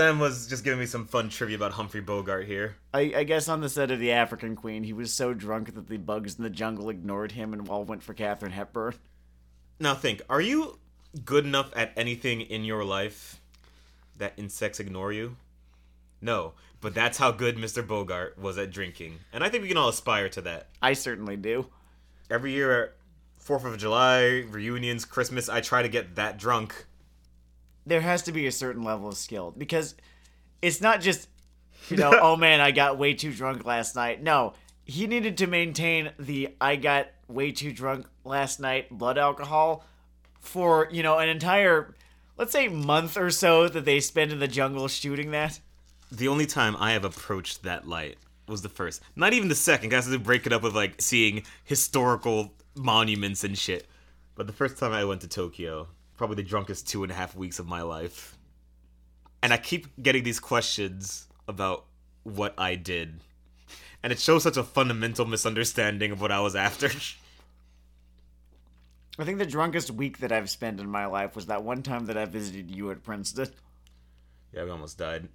Sam was just giving me some fun trivia about Humphrey Bogart here. I, I guess on the set of The African Queen, he was so drunk that the bugs in the jungle ignored him and all went for Katharine Hepburn. Now think, are you good enough at anything in your life that insects ignore you? No, but that's how good Mr. Bogart was at drinking. And I think we can all aspire to that. I certainly do. Every year, 4th of July, reunions, Christmas, I try to get that drunk. There has to be a certain level of skill because it's not just, you know, oh man, I got way too drunk last night. No, he needed to maintain the I got way too drunk last night blood alcohol for, you know, an entire, let's say, month or so that they spend in the jungle shooting that. The only time I have approached that light was the first. Not even the second. Guys, to break it up with like seeing historical monuments and shit. But the first time I went to Tokyo, probably the drunkest two and a half weeks of my life. And I keep getting these questions about what I did. And it shows such a fundamental misunderstanding of what I was after. I think the drunkest week that I've spent in my life was that one time that I visited you at Princeton. yeah, we almost died.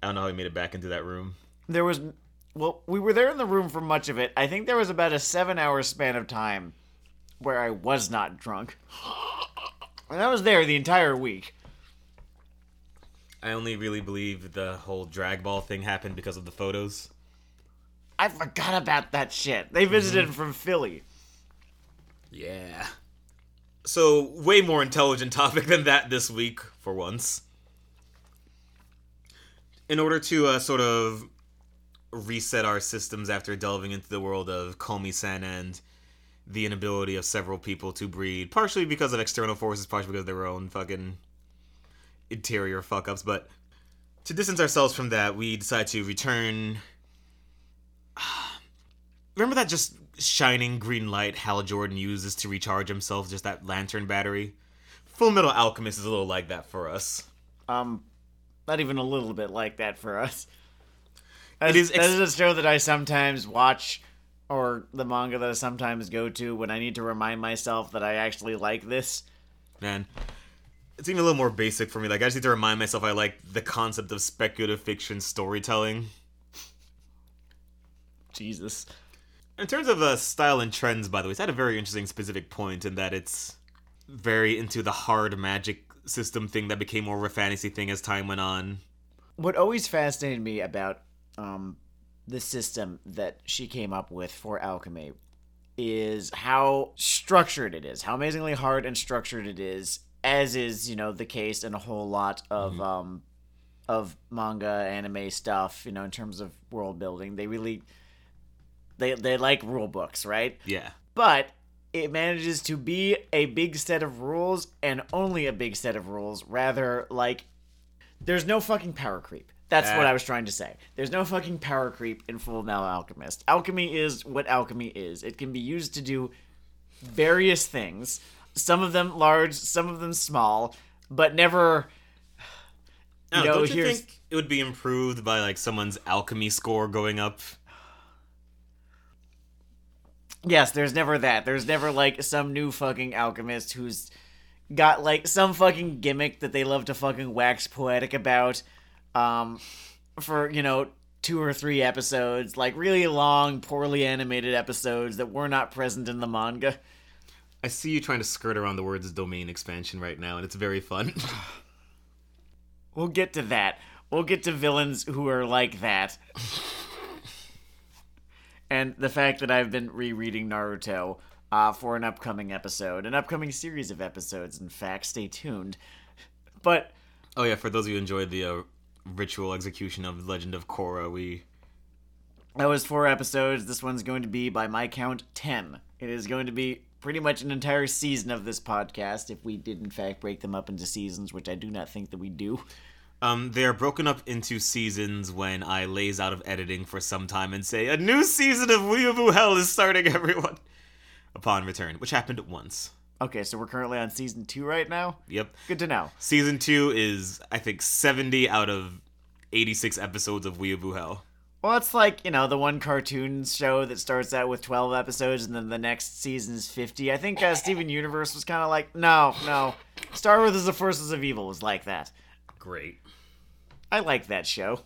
I don't know how we made it back into that room. There was, well, we were there in the room for much of it. I think there was about a seven hour span of time where I was not drunk. And I was there the entire week. I only really believe the whole drag ball thing happened because of the photos. I forgot about that shit. They visited from Philly. Yeah. So, way more intelligent topic than that this week, for once. In order to uh, sort of reset our systems after delving into the world of Komi San and the inability of several people to breed, partially because of external forces, partially because of their own fucking interior fuck ups, but to distance ourselves from that, we decide to return. Remember that just shining green light Hal Jordan uses to recharge himself, just that lantern battery? Full Metal Alchemist is a little like that for us. Um, not even a little bit like that for us. That It is, is ex- that is a show that I sometimes watch, or the manga that I sometimes go to when I need to remind myself that I actually like this. Man, it's even a little more basic for me. Like, I just need to remind myself I like the concept of speculative fiction storytelling. Jesus. In terms of uh, style and trends, by the way, it's had a very interesting specific point in that it's very into the hard magic system thing that became more of a fantasy thing as time went on. What always fascinated me about um, the system that she came up with for alchemy is how structured it is, how amazingly hard and structured it is, as is you know the case in a whole lot of um, of manga, anime stuff. You know, in terms of world building, they really they they like rule books, right? Yeah. but it manages to be a big set of rules and only a big set of rules rather like there's no fucking power creep that's what i was trying to say. There's no fucking power creep in full metal alchemist. Alchemy is what alchemy is. It can be used to do various things some of them large some of them small but never You know, don't you here's- think it would be improved by like someone's alchemy score going up? Yes, there's never that. There's never like some new fucking alchemist who's got like some fucking gimmick that they love to fucking wax poetic about um for, you know, two or three episodes, like really long, poorly animated episodes that were not present in the manga. I see you trying to skirt around the words domain expansion right now, and it's very fun. We'll get to that. We'll get to villains who are like that. and the fact that I've been rereading Naruto uh, for an upcoming episode, an upcoming series of episodes, in fact. Stay tuned. But oh yeah, for those of you who enjoyed the uh, ritual execution of Legend of Korra, we that was four episodes. This one's going to be, by my count, 10. It is going to be pretty much an entire season of this podcast if we did, in fact, break them up into seasons, which I do not think that we do. um they are broken up into seasons when I lays out of editing for some time and say a new season of Weeaboo Hell is starting, everyone. Upon return, which happened once. Okay, so we're currently on season two right now. Yep. Good to know. Season two is I think seventy out of eighty-six episodes of Weeaboo Hell. Well, it's like, you know, the one cartoon show that starts out with 12 episodes and then the next season's 50. I think uh, Steven Universe was kind of like, no, no. Star vs. the Forces of Evil was like that. Great. I like that show.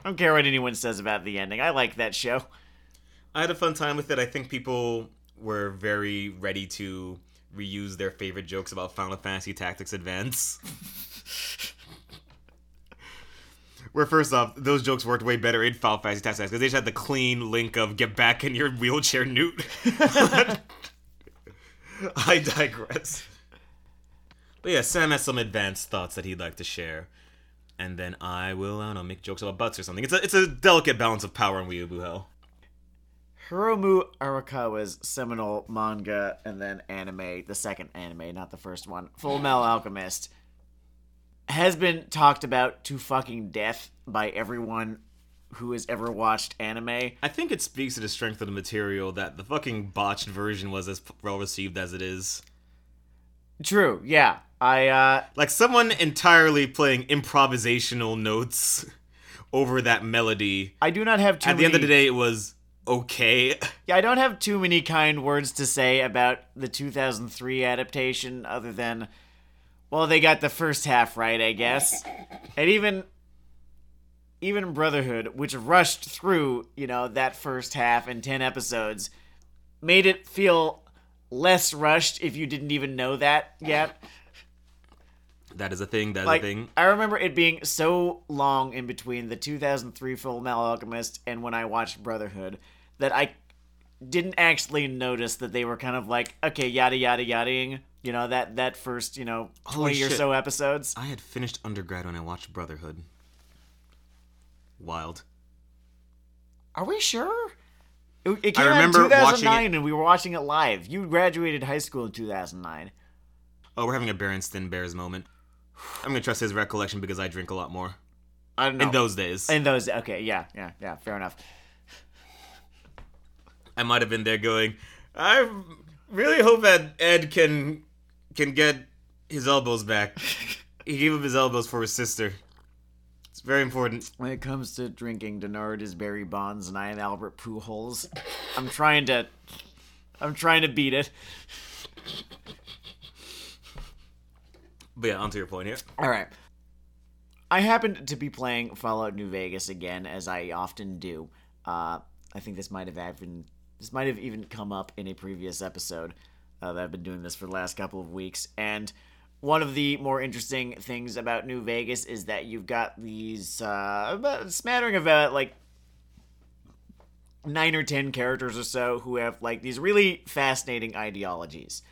I don't care what anyone says about the ending. I like that show. I had a fun time with it. I think people were very ready to reuse their favorite jokes about Final Fantasy Tactics Advance. Where first off, those jokes worked way better in Final Fantasy Tactics because they just had the clean link of "get back in your wheelchair, Newt." I digress. But yeah, Sam has some advanced thoughts that he'd like to share, and then I will, I don't know, make jokes about butts or something. It's a it's a delicate balance of power in Weeaboo Hell. Hiromu Arakawa's seminal manga and then anime, the second anime, not the first one, Full Metal Alchemist, has been talked about to fucking death by everyone who has ever watched anime. I think it speaks to the strength of the material that the fucking botched version was as well received as it is. True, yeah. I uh Like someone entirely playing improvisational notes over that melody. I do not have too At the many, end of the day, it was okay. Yeah, I don't have too many kind words to say about the 2003 adaptation other than well, they got the first half right, I guess. And even even Brotherhood, which rushed through, you know, that first half in 10 episodes, made it feel less rushed if you didn't even know that yet. That is a thing. That is Like a thing. I remember it being so long in between the 2003 Full Metal Alchemist and when I watched Brotherhood that I didn't actually notice that they were kind of like okay yada yada yadaing you know that that first you know Holy 20 or shit. so episodes I had finished undergrad when I watched Brotherhood. Wild. are we sure it, it came remember out in watching 2009 and we were watching it live you graduated high school in 2009 Oh, we're having a Berenstain Bears moment. I'm gonna trust his recollection because I drink a lot more i don't know in those days. in those okay yeah yeah yeah fair enough I might have been there going, I really hope that Ed can can get his elbows back. he gave up his elbows for his sister. It's very important. when it comes to drinking Denard is Barry Bonds and I am Albert Pujols I'm trying to I'm trying to beat it But yeah, onto your point here. All right. I happened to be playing Fallout New Vegas again, as I often do. Uh, I think this might have even this might have even come up in a previous episode uh, that I've been doing this for the last couple of weeks. And one of the more interesting things about New Vegas is that you've got these uh, smattering of uh, like nine or ten characters or so who have like these really fascinating ideologies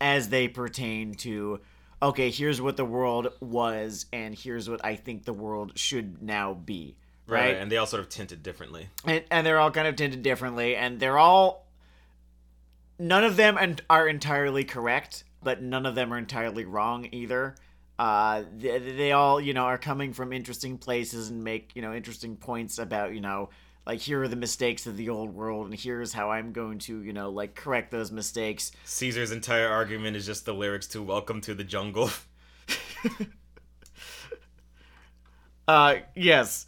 as they pertain to okay, here's what the world was, and here's what I think the world should now be. Right? And they all sort of tinted differently. And, and they're all kind of tinted differently, and they're all. None of them are entirely correct, but none of them are entirely wrong either. Uh, they, they all, you know, are coming from interesting places and make, you know, interesting points about, you know, like here are the mistakes of the old world, and here's how I'm going to, you know, like correct those mistakes. Caesar's entire argument is just the lyrics to Welcome to the Jungle. Uh yes.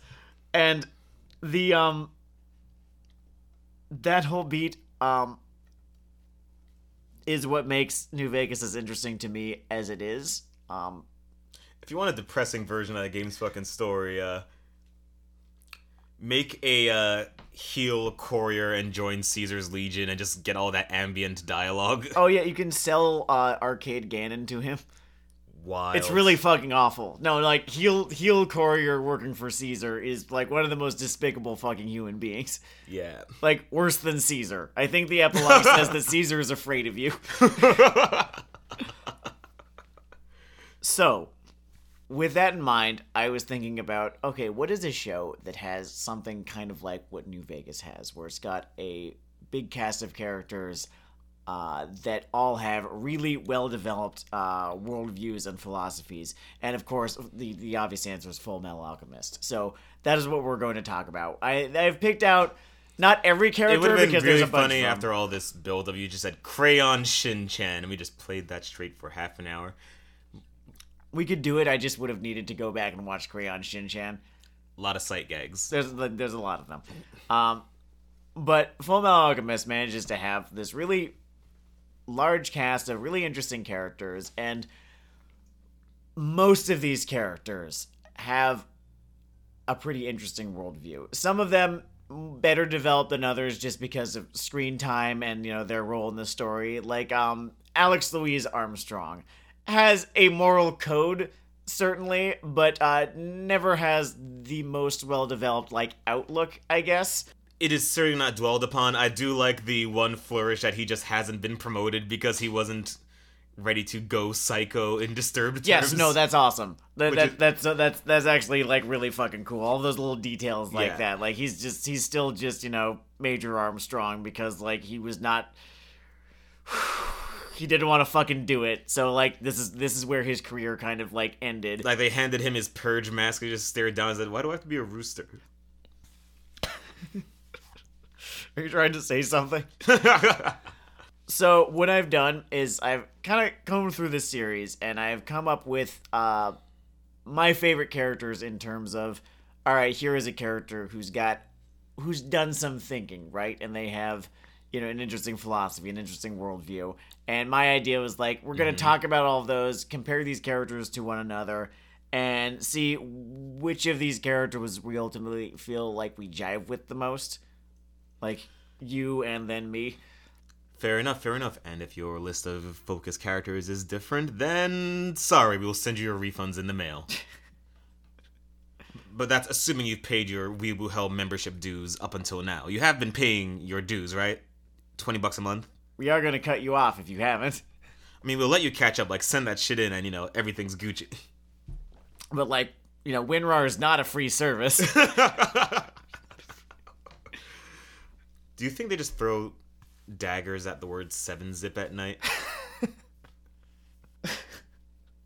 And the um that whole beat um is what makes New Vegas as interesting to me as it is. Um if you want a depressing version of the game's fucking story, uh, make a uh, heel courier and join Caesar's Legion and just get all that ambient dialogue. oh yeah, you can sell uh Arcade Gannon to him. Wild. It's really fucking awful. No, like heel heel courier working for Caesar is like one of the most despicable fucking human beings. yeah. Like worse than Caesar. I think the epilogue says that Caesar is afraid of you. So, with that in mind, I was thinking about okay, what is a show that has something kind of like what New Vegas has, where it's got a big cast of characters uh, that all have really well developed uh, worldviews and philosophies, and of course, the the obvious answer is Full Metal Alchemist. So that is what we're going to talk about. I I've picked out not every character. It would have been because really there's a bunch funny after all this build up. You just said Crayon Shin Chan, and we just played that straight for half an hour. we could do it. I just would have needed to go back and watch Crayon Shin-chan. A lot of sight gags. There's there's a lot of them. Um, but Full Metal Alchemist manages to have this really large cast of really interesting characters, and most of these characters have a pretty interesting worldview. Some of them better developed than others just because of screen time and you know their role in the story. Like um Alex Louise Armstrong has a moral code certainly, but uh never has the most well developed like outlook, I guess. It is certainly not dwelled upon. I do like the one flourish that he just hasn't been promoted because he wasn't ready to go psycho in disturbed terms. Yes, no, that's awesome. That, that, is- that's that's that's actually like really fucking cool. All those little details like Yeah. that. Like he's just he's still just you know Major Armstrong because like he was not. He didn't want to fucking do it, so like this is this is where his career kind of like ended. like they handed him his purge mask. He just stared down and said, "Why do I have to be a rooster?" Are you trying to say something? So what I've done is I've kind of come through this series and I've come up with uh, my favorite characters in terms of all right, here is a character who's got who's done some thinking, right? And they have you know an interesting philosophy, an interesting worldview. And my idea was like we're gonna talk about all of those, compare these characters to one another, and see which of these characters we ultimately feel like we jive with the most, like you and then me. Fair enough, fair enough. And if your list of focus characters is different, then sorry, we will send you your refunds in the mail. but that's assuming you've paid your Weeaboo Hell membership dues up until now. You have been paying your dues, right? 20 bucks a month? We are gonna cut you off if you haven't. I mean, we'll let you catch up, like send that shit in and, you know, everything's Gucci. But like, you know, WinRAR is not a free service. Do you think they just throw daggers at the word 7 zip at night?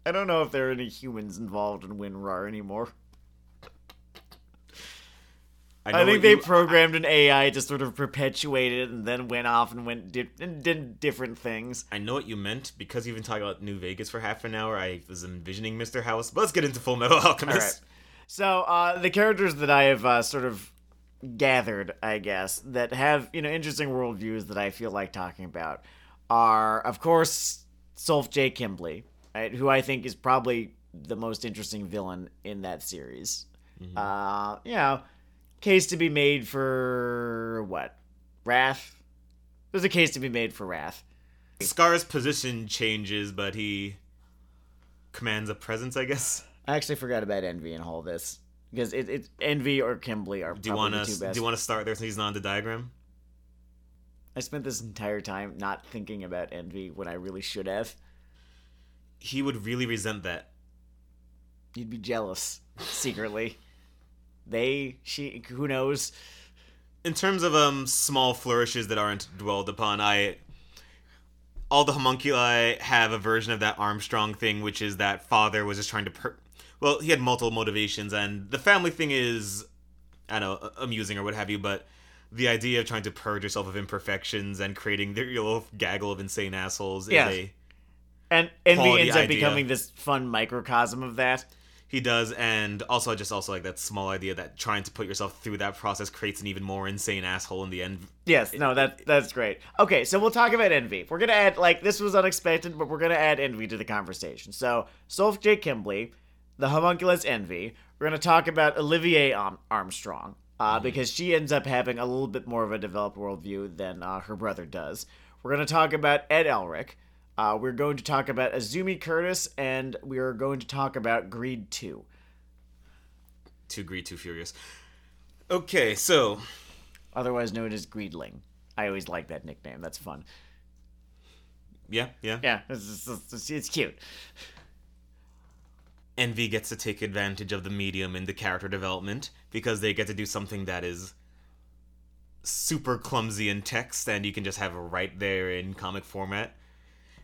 I don't know if there are any humans involved in WinRAR anymore. I, know think they you- programmed an AI to sort of perpetuate it and then went off and went di- and did different things. I know what you meant because you've been talking about New Vegas for half an hour. I was envisioning Mr. House. But let's get into Full Metal Alchemist. All right. So uh, the characters that I have uh, sort of gathered, I guess, that have you know interesting worldviews that I feel like talking about are, of course, Solf J. Kimbley, right, who I think is probably the most interesting villain in that series. Uh, you know, case to be made for what? Wrath. There's a case to be made for Wrath. Scar's position changes, but he commands a presence, I guess. I actually forgot about Envy and all this because it, it Envy or Kimbley are Do you probably want the to two best. do you want to start he's not on the diagram? I spent this entire time not thinking about envy when I really should have. He would really resent that. You'd be jealous secretly. they, she, who knows? In terms of um small flourishes that aren't dwelled upon, I all the homunculi have a version of that Armstrong thing, which is that father was just trying to per- well, he had multiple motivations, and the family thing is, I don't know, amusing or what have you, but the idea of trying to purge yourself of imperfections and creating the, your little gaggle of insane assholes Yeah. is a And envy ends up idea. becoming this fun microcosm of that. he does, and also I just also like that small idea that trying to put yourself through that process creates an even more insane asshole in the end. Yes, no, that that's great. Okay, so we'll talk about envy. We're gonna add like this was unexpected, but we're gonna add envy to the conversation. So, Solf J. Kimbley, the homunculus envy. We're gonna talk about Olivier Armstrong, uh, because she ends up having a little bit more of a developed worldview than uh, her brother does. We're gonna talk about Ed Elric. Uh, we're going to talk about Izumi Curtis, and we are going to talk about Greed Two. Too greedy, too furious. Okay, so otherwise known as Greedling. I always like that nickname. That's fun. yeah, yeah. Yeah, it's, it's, it's, it's cute. Envy gets to take advantage of the medium in the character development because they get to do something that is super clumsy in text and you can just have it right there in comic format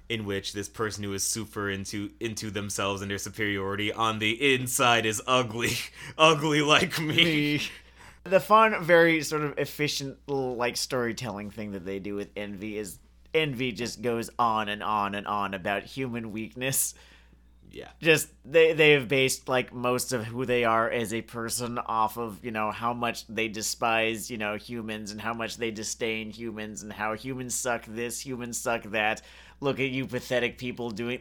in which this person who is super into into themselves and their superiority on the inside is ugly ugly like me the fun, very sort of efficient like storytelling thing that they do with Envy is Envy just goes on and on and on about human weakness. Yeah Just they they have based like most of who they are as a person off of you know how much they despise you know humans and how much they disdain humans and how humans suck this, humans suck that. Look at you pathetic people doing.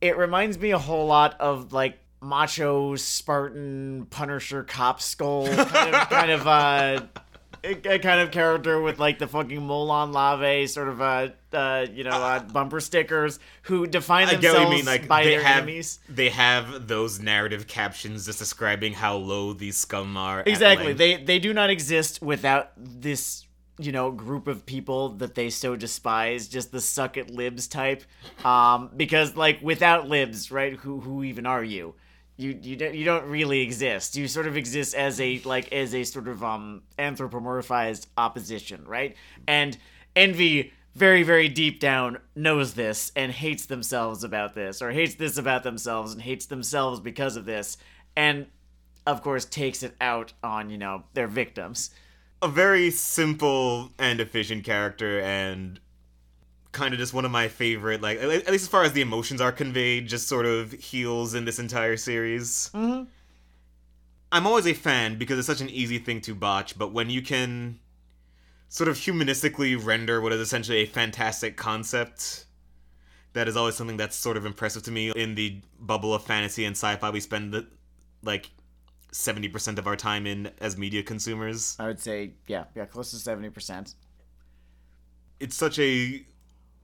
It reminds me a whole lot of like macho Spartan Punisher cop skull kind of, kind of uh, a, kind of character with like the fucking Molon Labe sort of uh, uh you know uh, bumper stickers who define I get themselves what you mean. Like by they their have enemies. they have those narrative captions just describing how low these scum are. Exactly. They they do not exist without this you know group of people that they so despise, just the suck at libs type. Um, because like without libs, right? Who who even are you? You you don't you don't really exist. You sort of exist as a like as a sort of um anthropomorphized opposition, right? And envy very very deep down knows this and hates themselves about this or hates this about themselves and hates themselves because of this and of course takes it out on you know their victims a very simple and efficient character and kind of just one of my favorite like at least as far as the emotions are conveyed just sort of heels in this entire series. Mm-hmm. i'm always a fan because it's such an easy thing to botch but when you can sort of humanistically render what is essentially a fantastic concept that is always something that's sort of impressive to me. In the bubble of fantasy and sci-fi we spend the, like 70% of our time in as media consumers. I would say yeah yeah close to 70% it's such a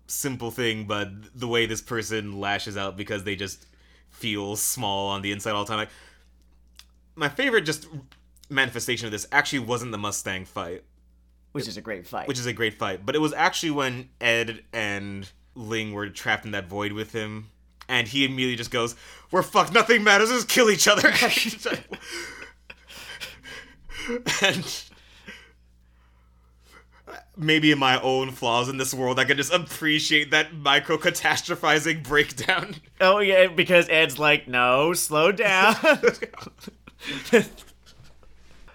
simple thing, but the way this person lashes out because they just feel small on the inside all the time. Like my favorite just manifestation of this actually wasn't the Mustang fight, which is a great fight which is a great fight, but it was actually when Ed and Ling were trapped in that void with him. And he immediately just goes, "We're fucked. Nothing matters. Just kill each other." and maybe in my own flaws in this world, I can just appreciate that micro catastrophizing breakdown. oh yeah because ed's like no slow down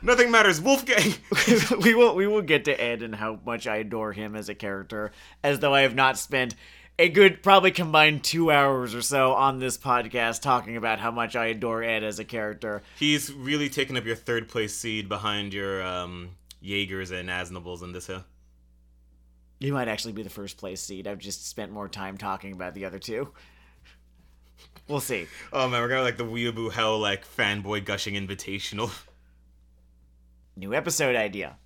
Nothing matters, Wolfgang. we will we will get to ed and how much i adore him as a character as though i have not spent a good probably combined two hours or so on this podcast talking about how much i adore ed as a character He's really taken up your third place seed behind your um, Jaegers and Aznables in this hill. He might actually be the first place seed. I've just spent more time talking about the other two. We'll see. Oh man, we're gonna like the Weeaboo Hell like fanboy gushing invitational. New episode idea.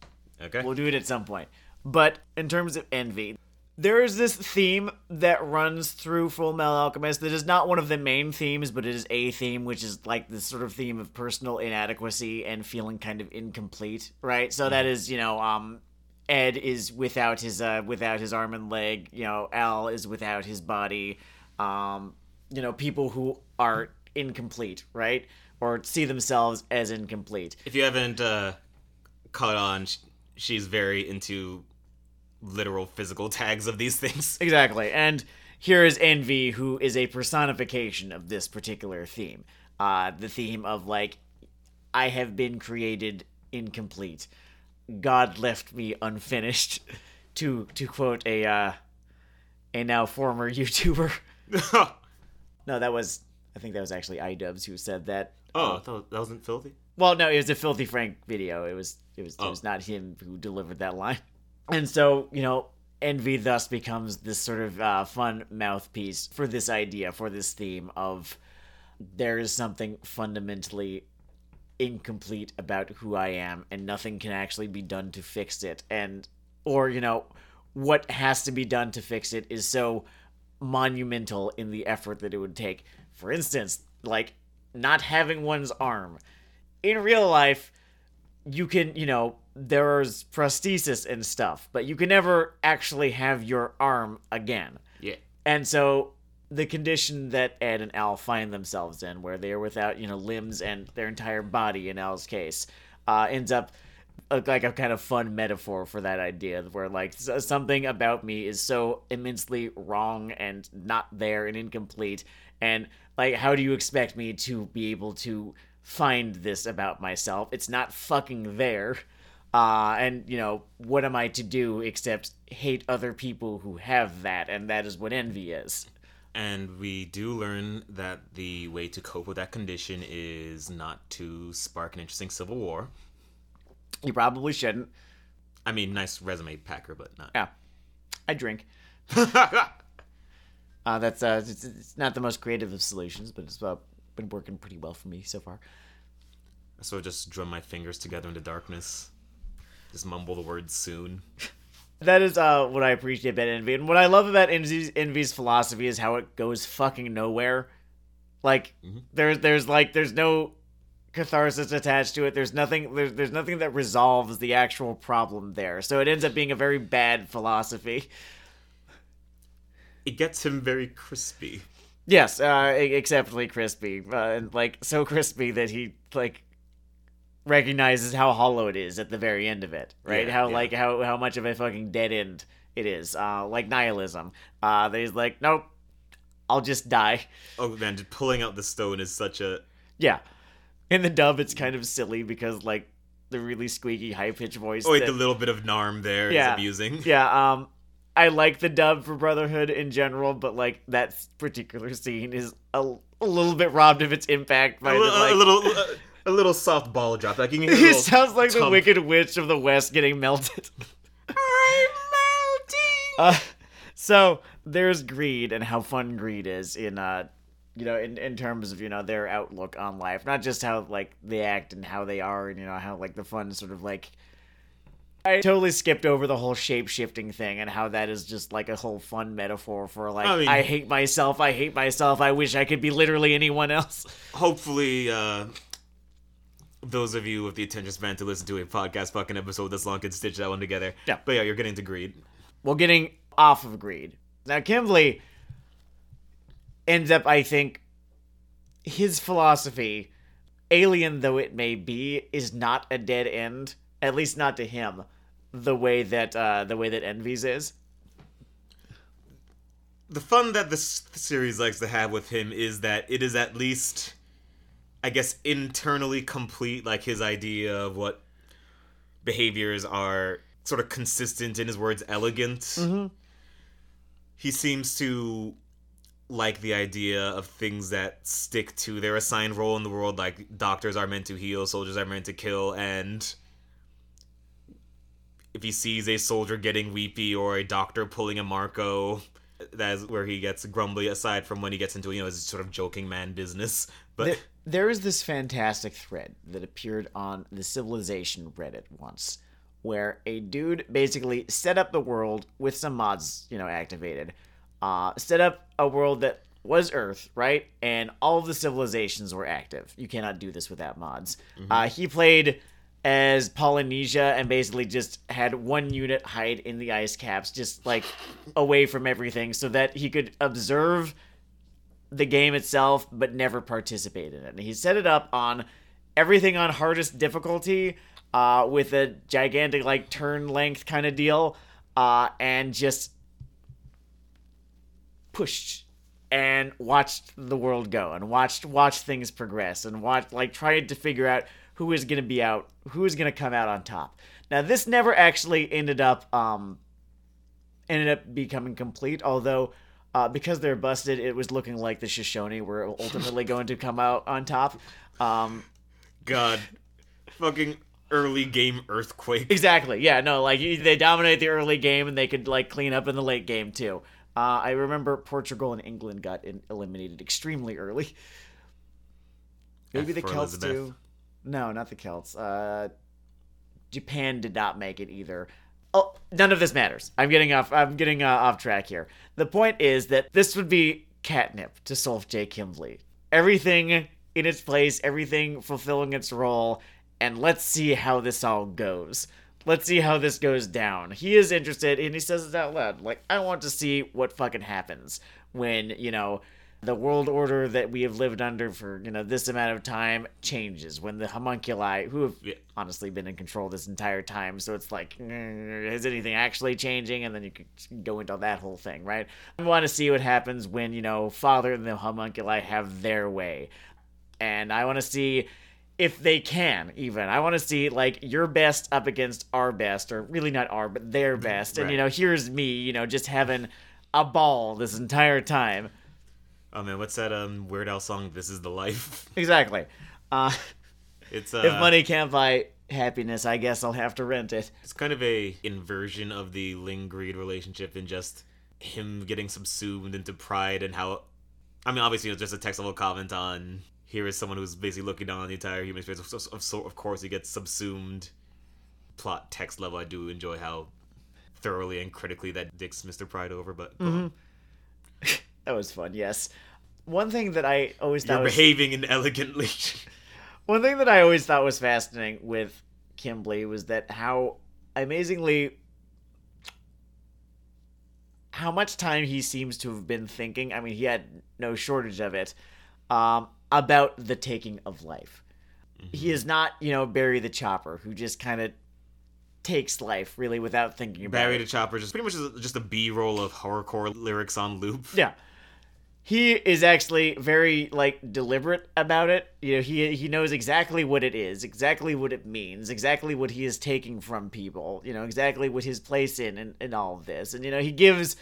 Okay. We'll do it at some point. But in terms of envy, there is this theme that runs through Full Metal Alchemist that is not one of the main themes, but it is a theme, which is like this sort of theme of personal inadequacy and feeling kind of incomplete, right? So that is, you know, um, Ed is without his uh, without his arm and leg. You know, Al is without his body. Um, you know, people who are incomplete, right, or see themselves as incomplete. If you haven't uh, caught on, she's very into literal physical tags of these things. Exactly. And here is Envy, who is a personification of this particular theme. Uh, the theme of, like, I have been created incomplete. God left me unfinished. To to quote a uh, a now former YouTuber. No, that was I think that was actually iDubbbz who said that. oh, I thought that wasn't filthy. Well, no, it was a Filthy Frank video. It was it was it Oh. was not him who delivered that line. And so, you know, Envy thus becomes this sort of uh, fun mouthpiece for this idea, for this theme of there is something fundamentally incomplete about who I am, and nothing can actually be done to fix it. And, or, you know, what has to be done to fix it is so monumental in the effort that it would take. For instance, like not having one's arm. In real life, you can, you know, there's prosthesis and stuff, but you can never actually have your arm again. Yeah. And so the condition that Ed and Al find themselves in, where they are without, you know, limbs and their entire body in Al's case, uh, ends up uh, like a kind of fun metaphor for that idea where like something about me is so immensely wrong and not there and incomplete. And like how do you expect me to be able to find this about myself? It's not fucking there. Uh and you know what am i to do except hate other people who have that? And that is what envy is And we do learn that the way to cope with that condition is not to spark an interesting civil war. you probably shouldn't I mean, nice resume packer, but not. yeah i drink uh that's uh it's, it's not the most creative of solutions but it's uh been working pretty well for me so far. So I just drum my fingers together in the darkness. Just mumble the word soon. That is uh, what I appreciate about Envy. And what I love about Envy's, Envy's philosophy is how it goes fucking nowhere. Like there's there's like there's no catharsis attached to it. There's nothing there's there's nothing that resolves the actual problem there. So it ends up being a very bad philosophy. It gets him very crispy. Yes, uh, exceptionally crispy, uh, and like so crispy that he like recognizes how hollow it is at the very end of it, right? Yeah, how yeah. like how how much of a fucking dead end it is, uh, like nihilism. Uh, that he's like, nope, I'll just die. Oh man, just pulling out the stone is such a Yeah. In the dub, it's kind of silly because like the really squeaky, high pitched voice. oh wait, that- the little bit of narm there is Yeah. amusing. yeah, um, I like the dub for Brotherhood in general, but like that particular scene is a, a little bit robbed of its impact by a, the, like, a little, a, a little soft ball drop. Like you can hear He sounds like the. Wicked Witch of the West getting melted. I'm melting. Uh, so there's greed and how fun greed is in uh you know in, in terms of you know their outlook on life not just how like they act and how they are and you know how like the fun sort of like I totally skipped over the whole shape shifting thing and how that is just like a whole fun metaphor for like I mean- I hate myself, I hate myself, I wish I could be literally anyone else. Hopefully, uh, those of you with the attention span to listen to a podcast fucking episode this long can stitch that one together. Yeah. But yeah, you're getting to greed. well, getting off of greed. Now, Kimbley ends up, I think, his philosophy, alien though it may be, is not a dead end. At least not to him, the way that uh, the way that Envy's is. the fun that this series likes to have with him is that it is at least i guess internally complete like his idea of what behaviors are sort of consistent in his words elegant. Mm-hmm. He seems to like the idea of things that stick to their assigned role in the world like doctors are meant to heal soldiers are meant to kill and if he sees a soldier getting weepy or a doctor pulling a Marcoh, that's where he gets grumbly. Aside from when he gets into you know his sort of joking man business, but There, is this fantastic thread that appeared on the Civilization Reddit once, where a dude basically set up the world with some mods, you know, activated. Uh, set up a world that was Earth, right? And all of the civilizations were active. You cannot do this without mods. Uh, he played as Polynesia and basically just had one unit hide in the ice caps, just like away from everything, so that he could observe the game itself, but never participate in it. And he set it up on everything on hardest difficulty, uh, with a gigantic like turn length kind of deal, uh, and just pushed and watched the world go and watched watched things progress and watched like tried to figure out who is going to be out, who is going to come out on top. Now this never actually ended up um ended up becoming complete, although uh, because they're busted, it was looking like the Shoshone were ultimately going to come out on top. Um, God, fucking early game earthquake. exactly, yeah, no, like they dominate the early game and they could like clean up in the late game too. Uh, I remember Portugal and England got in- eliminated extremely early. Maybe F the Celts Elizabeth. too. No, not the Celts. Uh, Japan did not make it either. Oh, none of this matters. I'm getting off. I'm getting uh, off track here. The point is that this would be catnip to Solf J. Kimbley. Everything in its place, everything fulfilling its role, and let's see how this all goes. Let's see how this goes down. He is interested, and he says it out loud. Like, I want to see what fucking happens when you know the world order that we have lived under for you know this amount of time changes. When the homunculi who have Yeah. honestly been in control this entire time so it's like "Mm, is anything actually changing? And then you could go into that whole thing right? I want to see what happens when you know father and the homunculi have their way. And i want to see if they can even. I want to see like your best up against our best or really not our but their best. And you know here's me you know just having a ball this entire time Oh man, what's that um Weird Al song? This is the life. Exactly. Uh, It's uh, if money can't buy happiness, I guess I'll have to rent it. It's kind of a inversion of the Ling greed relationship and just him getting subsumed into pride and how. I mean, obviously, it's just a text textual comment on here is someone who's basically looking down on the entire human experience. Of, of, of, of course, he gets subsumed. Plot text level, I do enjoy how thoroughly and critically that dicks Mr. Pride over, but Mm-hmm. that was fun. Yes. One thing that I always thought you're was, behaving inelegantly. one thing that I always thought was fascinating with Kimbley was that how amazingly how much time he seems to have been thinking. I mean, he had no shortage of it um, about the taking of life. He is not, you know, Barry the Chopper, who just kind of takes life really without thinking about Barry it. the Chopper just pretty much is just a B roll of horrorcore lyrics on loop. Yeah. He is actually very like deliberate about it. You know, he he knows exactly what it is, exactly what it means, exactly what he is taking from people, you know, exactly what his place in in, in all of this. And you know, he gives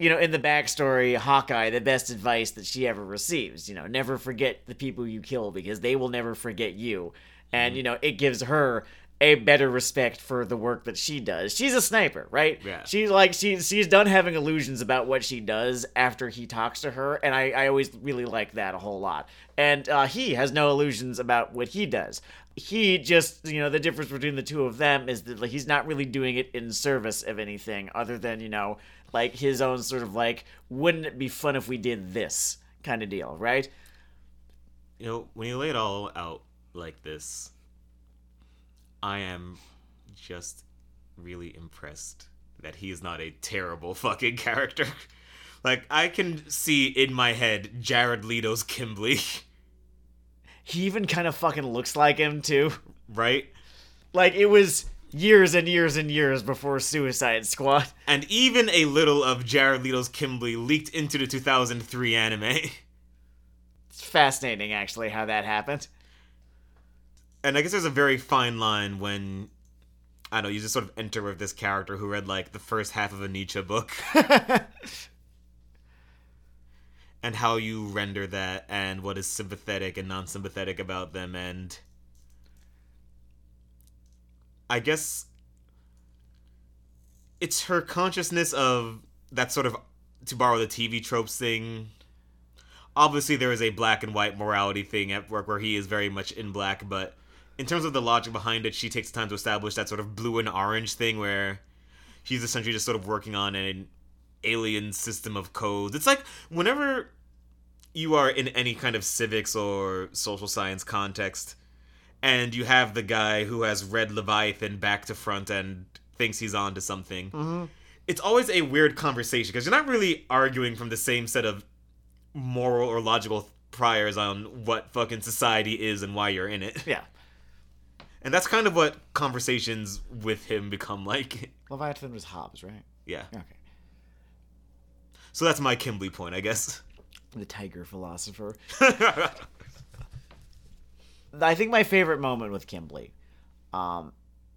you know, in the backstory, Hawkeye the best advice that she ever receives. You know, never forget the people you kill because they will never forget you. And mm-hmm. you know, it gives her a better respect for the work that she does. She's a sniper, right? Yeah. She's like she's she's done having illusions about what she does after he talks to her, and I, I always really like that a whole lot. And uh, he has no illusions about what he does. He just you know the difference between the two of them is that like, he's not really doing it in service of anything other than you know like his own sort of like wouldn't it be fun if we did this kind of deal, right? You know, when you lay it all out like this, I am just really impressed that he is not a terrible fucking character. like, I can see in my head Jared Leto's Kimbley, He even kind of fucking looks like him too. right? Like it was years and years and years before Suicide Squad. And even a little of Jared Leto's Kimbley leaked into the 2003 anime. It's fascinating, actually, how that happened. And I guess there's a very fine line when I don't know, you just sort of enter with this character who read like the first half of a Nietzsche book and how you render that and what is sympathetic and non-sympathetic about them and I guess it's her consciousness of that sort of to borrow the TV tropes thing. Obviously, there is a black and white morality thing at work where he is very much in black, but in terms of the logic behind it, she takes time to establish that sort of blue and orange thing where she's essentially just sort of working on an alien system of codes. It's like whenever you are in any kind of civics or social science context and you have the guy who has read Leviathan back to front and thinks he's on to something. Mm-hmm. It's always a weird conversation because you're not really arguing from the same set of moral or logical priors on what fucking society is and why you're in it. Yeah. And that's kind of what conversations with him become like. Leviathan was Hobbes, right? Yeah. Okay. So that's my Kimbley point, I guess. The tiger philosopher. I think my favorite moment with Kimbley, um,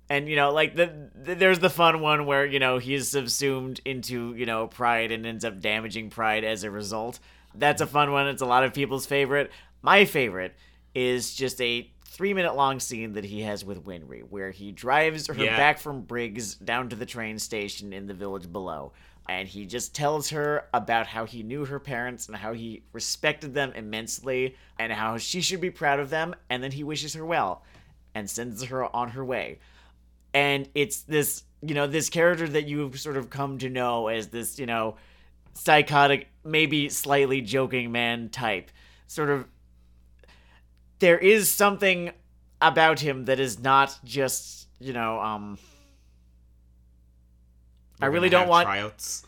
and you know, like the, the there's the fun one where you know he's subsumed into you know Pride and ends up damaging Pride as a result. That's a fun one. It's a lot of people's favorite. My favorite is just a three minute long scene that he has with Winry, where he drives her Yeah. back from Briggs down to the train station in the village below. And he just tells her about how he knew her parents and how he respected them immensely and how she should be proud of them. And then he wishes her well and sends her on her way. And it's this, you know, this character that you've sort of come to know as this, you know, psychotic, maybe slightly joking man type. Sort of there is something about him that is not just you know um I We're really don't want tryouts.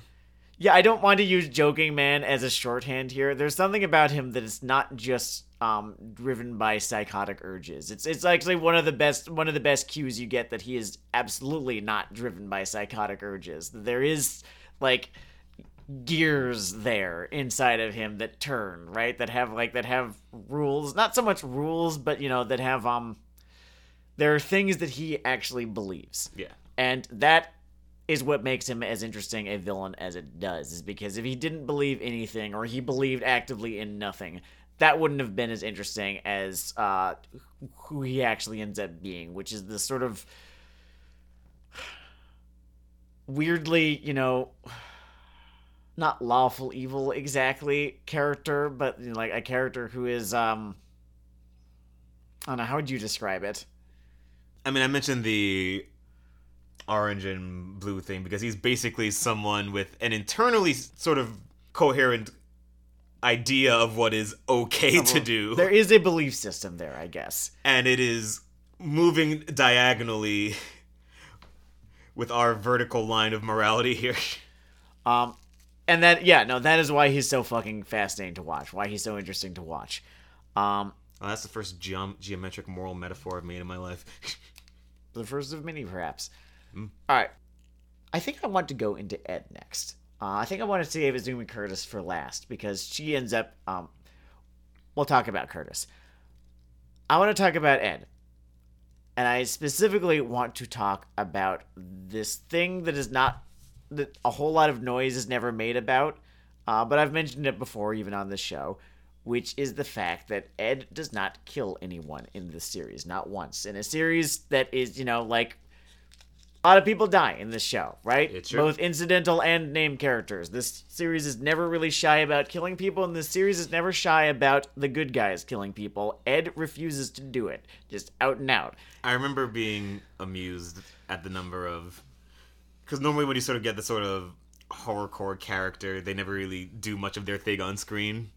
yeah I don't want to use joking man as a shorthand here. There's something about him that is not just um driven by psychotic urges. It's it's actually one of the best one of the best cues you get that he is absolutely not driven by psychotic urges. There is like gears there inside of him that turn right? That have like that have rules. Not so much rules but you know that have um there are things that he actually believes. Yeah. and that is what makes him as interesting a villain as it does is because if he didn't believe anything or he believed actively in nothing that wouldn't have been as interesting as uh who he actually ends up being which is the sort of weirdly you know not lawful evil exactly character, but you know, like a character who is um I don't know how would you describe it? I mean, I mentioned the orange and blue thing because he's basically someone with an internally sort of coherent idea of what is okay to do. There is a belief system there, I guess. and it is moving diagonally with our vertical line of morality here. Um, and that yeah, no, that is why he's so fucking fascinating to watch. Why he's so interesting to watch. Um, Oh, that's the first geom- geometric moral metaphor I've made in my life. the first of many, perhaps. All right, I think I want to go into Ed next. Uh, I think I want to save Izumi Curtis for last because she ends up. Um, we'll talk about Curtis. I want to talk about Ed. And I specifically want to talk about this thing that is not that a whole lot of noise is never made about, uh, but I've mentioned it before, even on this show, which is the fact that Ed does not kill anyone in this series, not once. In a series that is, you know, like a lot of people die in this show, right? It's true. Both incidental and named characters. This series is never really shy about killing people, and this series is never shy about the good guys killing people. Ed refuses to do it, just out and out. I remember being amused at the number of. Because normally when you sort of get the sort of horrorcore character, they never really do much of their thing on screen.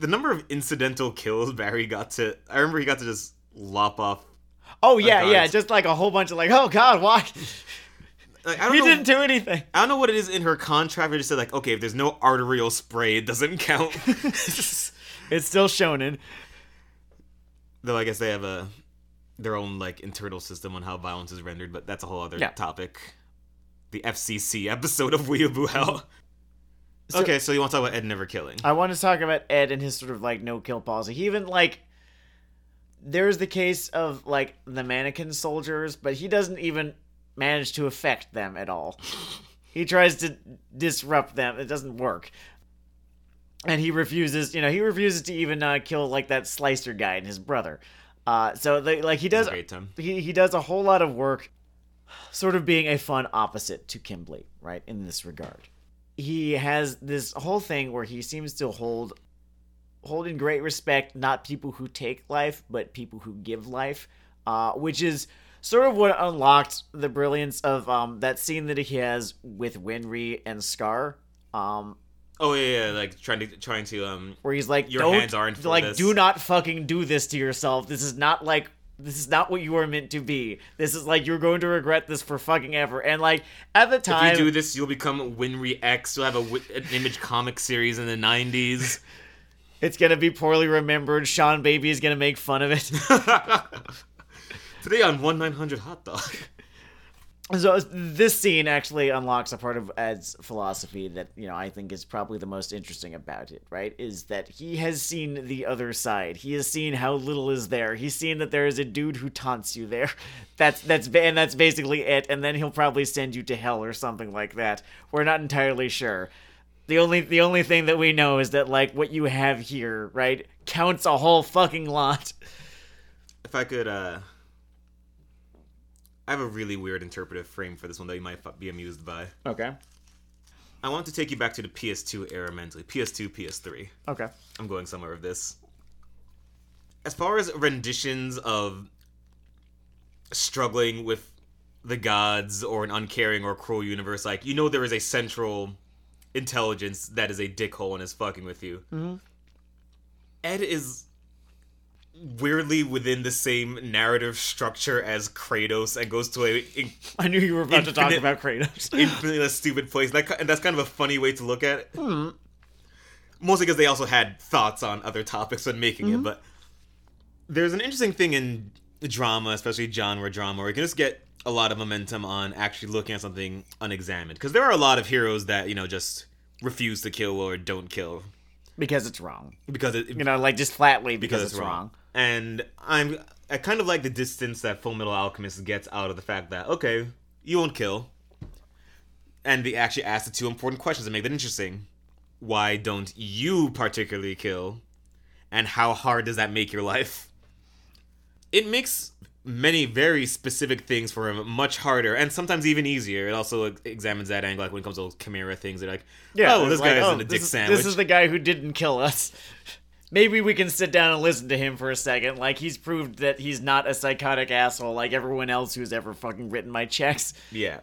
The number of incidental kills Barry got to. I remember he got to just lop off. Oh yeah, yeah, just like a whole bunch of like, oh god, why? Like, I don't We know, didn't do anything. I don't know what it is in her contract. They just said like, okay, if there's no arterial spray, it doesn't count. It's still shonen. Though I guess they have a their own like internal system on how violence is rendered, but that's a whole other Yeah. topic. The FCC episode of Weeaboo Hell. So- okay, so you want to talk about Ed never killing? I want to talk about Ed and his sort of like no kill policy. He even like there's the case of like the mannequin soldiers, but he doesn't even manage to affect them at all. He tries to disrupt them. It doesn't work. And he refuses, you know, he refuses to even uh, kill like that slicer guy and his brother. Uh, so they, like he does he, he does a whole lot of work sort of being a fun opposite to Kimbley, right, in this regard. He has this whole thing where he seems to hold hold in great respect not people who take life, but people who give life, uh, which is sort of what unlocked the brilliance of um, that scene that he has with Winry and Scar. Um, Oh yeah, yeah, like trying to trying to um. where he's like, Your "Don't hands aren't for like, this." do not fucking do this to yourself. This is not like." This is not what you are meant to be. This is like you're going to regret this for fucking ever. And like at the time, If you do this, you'll become Winry X. You'll have a, an image comic series in the '90s. it's gonna be poorly remembered. Sean Baby is gonna make fun of it. Today on one nine hundred hot dog. So this scene actually unlocks a part of Ed's philosophy that you know I think is probably the most interesting about it. Right, is that he has seen the other side. He has seen how little is there. He's seen that there is a dude who taunts you there. That's that's and that's basically it. And then he'll probably send you to hell or something like that. We're not entirely sure. The only the only thing that we know is that like what you have here, right, counts a whole fucking lot. If I could, uh, I have a really weird interpretive frame for this one that you might be amused by. Okay. I want to take you back to the PS2 era mentally. PS2, PS3. Okay. I'm going somewhere with this. As far as renditions of struggling with the gods or an uncaring or cruel universe, like you know there is a central intelligence that is a dickhole and is fucking with you. Mm-hmm. Ed is weirdly within the same narrative structure as Kratos and goes to a in- I knew you were about to talk about Kratos. infinitely less stupid place. That, and that's kind of a funny way to look at it. Hmm. Mostly because they also had thoughts on other topics when making it. Mm-hmm. But there's an interesting thing in drama, especially genre drama, where you can just get a lot of momentum on actually looking at something unexamined. Because there are a lot of heroes that, you know, just refuse to kill or don't kill because it's wrong. because it, You know, like just flatly because, because it's wrong. And I'm I kind of like the distance that Full Metal Alchemist gets out of the fact that okay, you won't kill, and they actually ask the two important questions that make that interesting. Why don't you particularly kill, and how hard does that make your life? It makes many very specific things for him much harder and sometimes even easier. It also examines that angle, like when it comes to those chimera things. They're like, Yeah, oh, this like, guy oh, isn't a this dick is- sandwich. This is the guy who didn't kill us. Maybe we can sit down and listen to him for a second. Like he's proved that he's not a psychotic asshole like everyone else who's ever fucking written my checks. Yeah.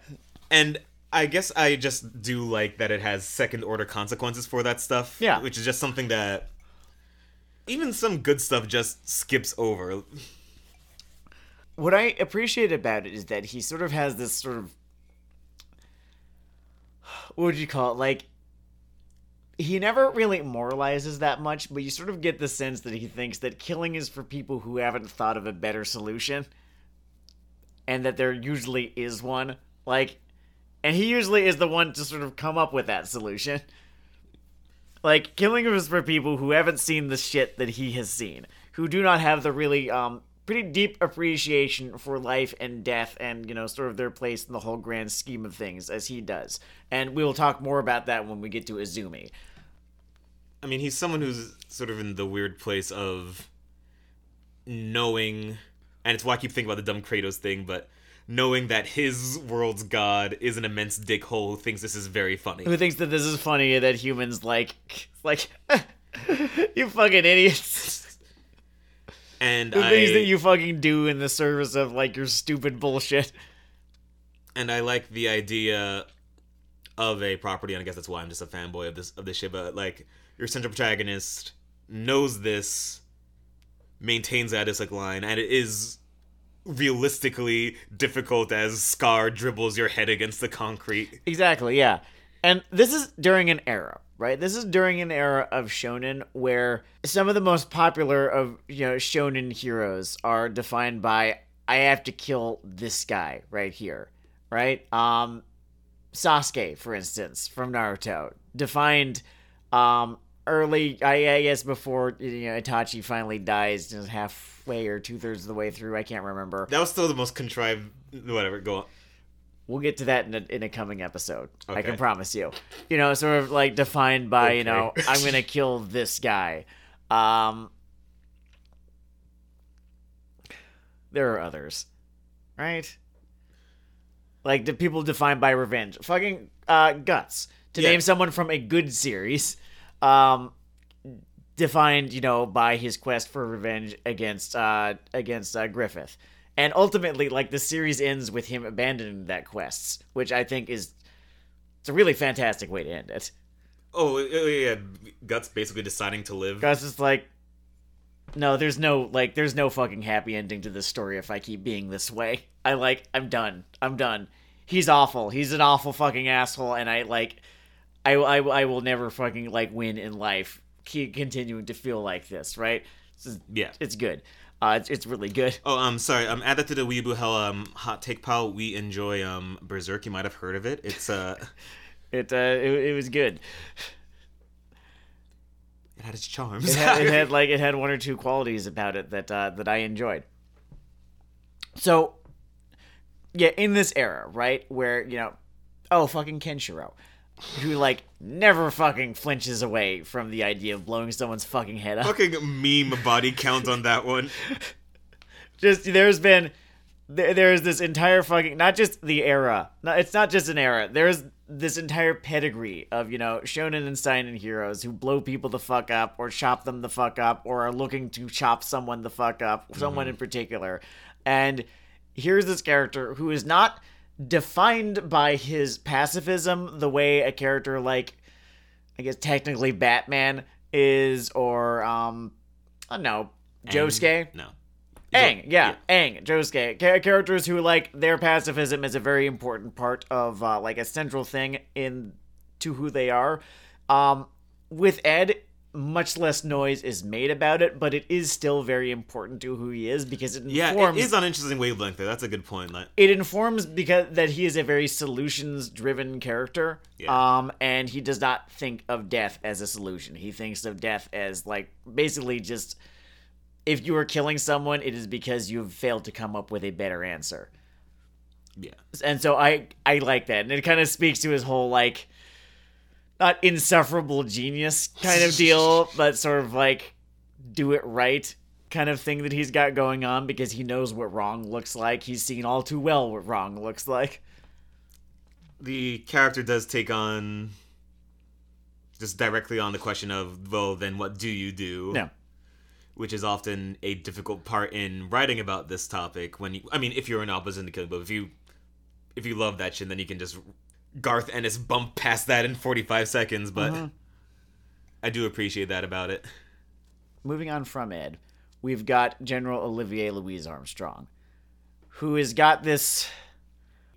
And I guess I just do like that it has second order consequences for that stuff. Yeah. Which is just something that even some good stuff just skips over. What I appreciate about it is that he sort of has this sort of what would you call it? Like he never really moralizes that much, but you sort of get the sense that he thinks that killing is for people who haven't thought of a better solution. And that there usually is one. Like and he usually is the one to sort of come up with that solution. Like killing is for people who haven't seen the shit that he has seen, who do not have the really um pretty deep appreciation for life and death and you know sort of their place in the whole grand scheme of things as he does. And we will talk more about that when we get to Izumi. I mean, he's someone who's sort of in the weird place of knowing, and it's why I keep thinking about the dumb Kratos thing, but knowing that his world's god is an immense dickhole who thinks this is very funny. Who thinks that this is funny that humans like like you fucking idiots. And The I, things that you fucking do in the service of like your stupid bullshit. and I like the idea of a property, and I guess that's why I'm just a fanboy of this of this shit. But like, your central protagonist knows this, maintains that as like line, and it is realistically difficult as Scar dribbles your head against the concrete. Exactly, yeah. And this is during an era, right? This is during an era of shonen where some of the most popular of, you know, shonen heroes are defined by I have to kill this guy right here, right? Um Sasuke, for instance, from Naruto, defined um early I, guess before you know Itachi finally dies halfway or two thirds of the way through, I can't remember. That was still the most contrived. Whatever, go on. We'll get to that in a, in a coming episode. I can promise you. You know, sort of like defined by, you know, I'm going to kill this guy. Um There are others. Right? Like the people defined by revenge. Fucking uh guts. To Yeah. name someone from a good series. Um defined, you know, by his quest for revenge against uh against uh, Griffith. And ultimately, like the series ends with him abandoning that quest, which I think is it's a really fantastic way to end it. Oh yeah, Guts basically deciding to live. Guts is like, no, there's no like, there's no fucking happy ending to this story if I keep being this way. I like, I'm done. I'm done. He's awful. He's an awful fucking asshole, and I like, I I, I will never fucking like win in life. Keep continuing to feel like this, right? Yeah. it's good. Uh, it's, it's really good. Oh, I'm um, sorry. Um, add that to the Weeaboo Hell um hot take pile. We enjoy um Berserk. You might have heard of it. It's uh, It uh, it, it was good. it had its charms. it had, it had like it had one or two qualities about it that uh, that I enjoyed. So, yeah, in this era, right, where you know, oh fucking Kenshiro, who like never fucking flinches away from the idea of blowing someone's fucking head up. Fucking meme body count on that one. Just there's been there, there's this entire fucking not just the era. No, it's not just an era. There's this entire pedigree of you know shonen and seinen heroes who blow people the fuck up or chop them the fuck up or are looking to chop someone the fuck up, someone mm-hmm. in particular. And here's this character who is not defined by his pacifism the way a character like I guess technically Batman is or um I don't know Josuke. No. Aang, yeah, Aang, Josuke, Cha- characters who like their pacifism is a very important part of uh, like a central thing in to who they are. Um, with Ed, much less noise is made about it, but it is still very important to who he is because it informs. Yeah, it is on interesting wavelength there. That's a good point. Like, it informs because that he is a very solutions driven character Yeah. um and he does not think of death as a solution he thinks of death as like basically just if you are killing someone it is because you've failed to come up with a better answer yeah. and so i i like that and it kind of speaks to his whole like not insufferable genius kind of deal but sort of like do it right kind of thing that he's got going on because he knows what wrong looks like. He's seen all too well what wrong looks like. the character does take on just directly on the question of well then what do you do No. which is often a difficult part in writing about this topic when you i mean if you're an opposite syndicate but if you if you love that shit then you can just garth ennis bump past that in 45 seconds but i do appreciate that about it moving on from Ed, we've got General Olivier Louise Armstrong, who has got this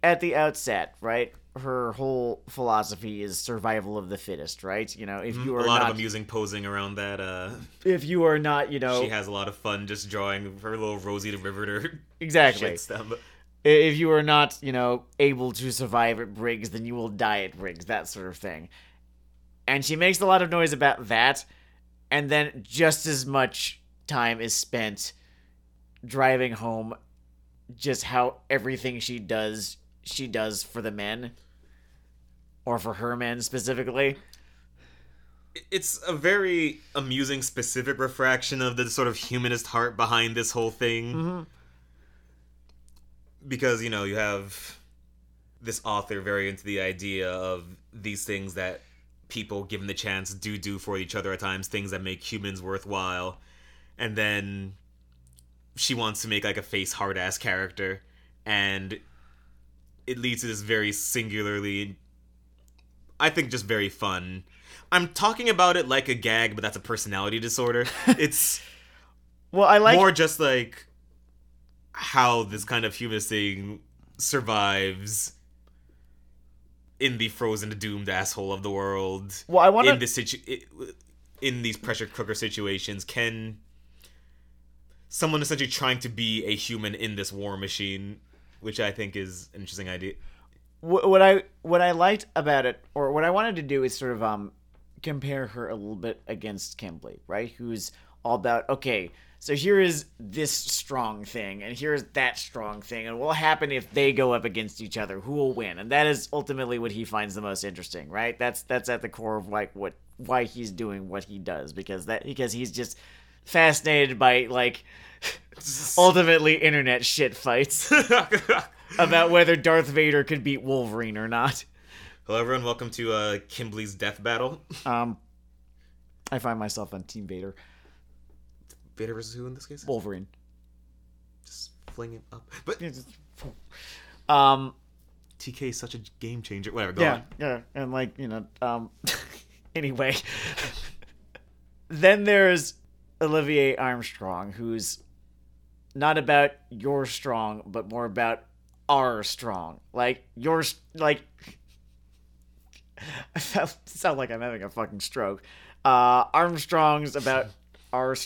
at the outset, right? Her whole philosophy is survival of the fittest, right? You know, if you are a lot not, of amusing posing around that uh if you are not, you know, she has a lot of fun just drawing her little Rosie the Riveter exactly. shit stem. If you are not, you know, able to survive at Briggs, then you will die at Briggs, that sort of thing. And she makes a lot of noise about that, and then just as much time is spent driving home just how everything she does, she does for the men. Or for her men specifically. it's a very amusing specific refraction of the sort of humanist heart behind this whole thing mm-hmm. Because you know you have this author very into the idea of these things that people given the chance do do for each other at times things that make humans worthwhile and then she wants to make like a face hard ass character and it leads to this very singularly I think just very fun. I'm talking about it like a gag, but that's a personality disorder. It's Well, I like more just like how this kind of humanist thing survives in the frozen doomed asshole of the world. Well, I want in to this situ- in these pressure cooker situations can someone essentially trying to be a human in this war machine, which I think is an interesting idea. What I what I liked about it, or what I wanted to do, is sort of um compare her a little bit against Kimbley, right? Who's all about okay, so here is this strong thing, and here's that strong thing, and what will happen if they go up against each other? Who will win? And that is ultimately what he finds the most interesting, right? That's that's at the core of like what why he's doing what he does because that because he's just fascinated by like ultimately internet shit fights about whether Darth Vader could beat Wolverine or not. Hello, everyone. Welcome to uh, Kimbley's death battle. Um, I find myself on Team Vader, Vader versus who in this case? Wolverine. Just fling him up. But Um, TK is such a game changer. Whatever. Go yeah, on. yeah, and like you know, um, anyway, then there's Olivier Armstrong, who's not about your strong, but more about our strong. Like yours, like I sound like I'm having a fucking stroke. Uh, Armstrong's about our.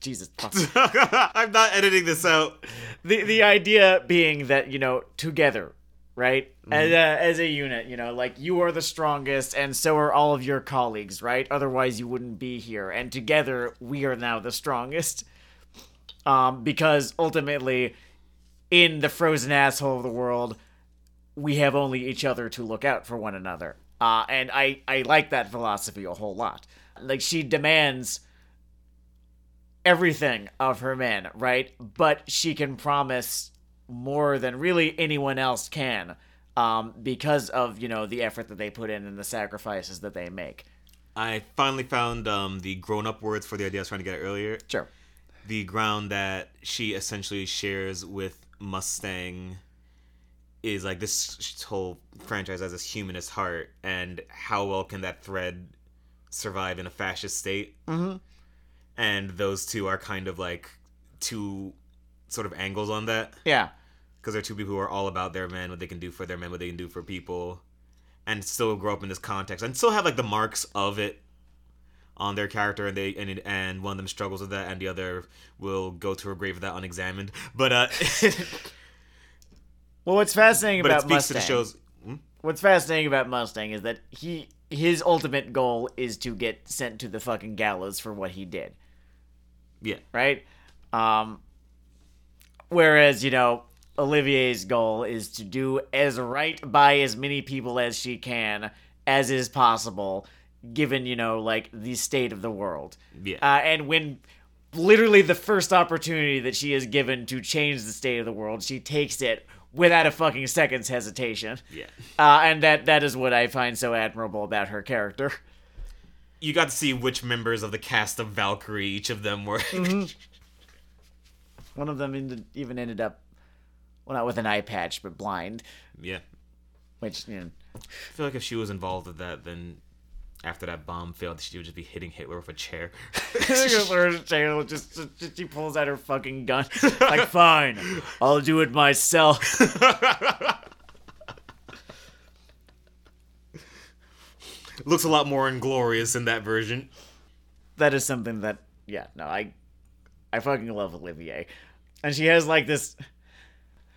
St- Jesus. I'm not editing this out. the the idea being that you know together right? As, a, as a unit you know like you are the strongest and so are all of your colleagues right? Otherwise you wouldn't be here. And together we are now the strongest. Um because ultimately in the frozen asshole of the world we have only each other to look out for one another. Uh and i i like that philosophy a whole lot. Like she demands everything of her men, right? But she can promise more than really anyone else can um, because of, you know, the effort that they put in and the sacrifices that they make. I finally found um, the grown up words for the idea I was trying to get earlier. Sure. The ground that she essentially shares with Mustang is like this whole franchise has this humanist heart, and how well can that thread survive in a fascist state? Mm-hmm. And those two are kind of like two sort of angles on that. Yeah. because they're two people who are all about their men, what they can do for their men, what they can do for people, and still grow up in this context and still have like the marks of it on their character, and they and and one of them struggles with that, and the other will go to her grave with that unexamined. But uh, Well, what's fascinating but it about speaks Mustang, to the show's. Hmm? what's fascinating about Mustang is that he his ultimate goal is to get sent to the fucking gallows for what he did. Yeah, right? Um, whereas, you know, Olivier's goal is to do as right by as many people as she can as is possible, given, you know, like the state of the world. yeah. Uh, and when literally the first opportunity that she is given to change the state of the world, she takes it without a fucking second's hesitation. Yeah. Uh, and that that is what I find so admirable about her character. You got to see which members of the cast of Valkyrie each of them were. Mm-hmm. One of them even ended up, well, not with an eye patch, but blind. yeah. Which, you know, I feel like if she was involved with that, then after that bomb failed, she would just be hitting Hitler with a chair. Taylor just, just she pulls out her fucking gun. Like, fine, I'll do it myself. Looks a lot more inglorious in that version. that is something that yeah no i i fucking love olivier and she has like this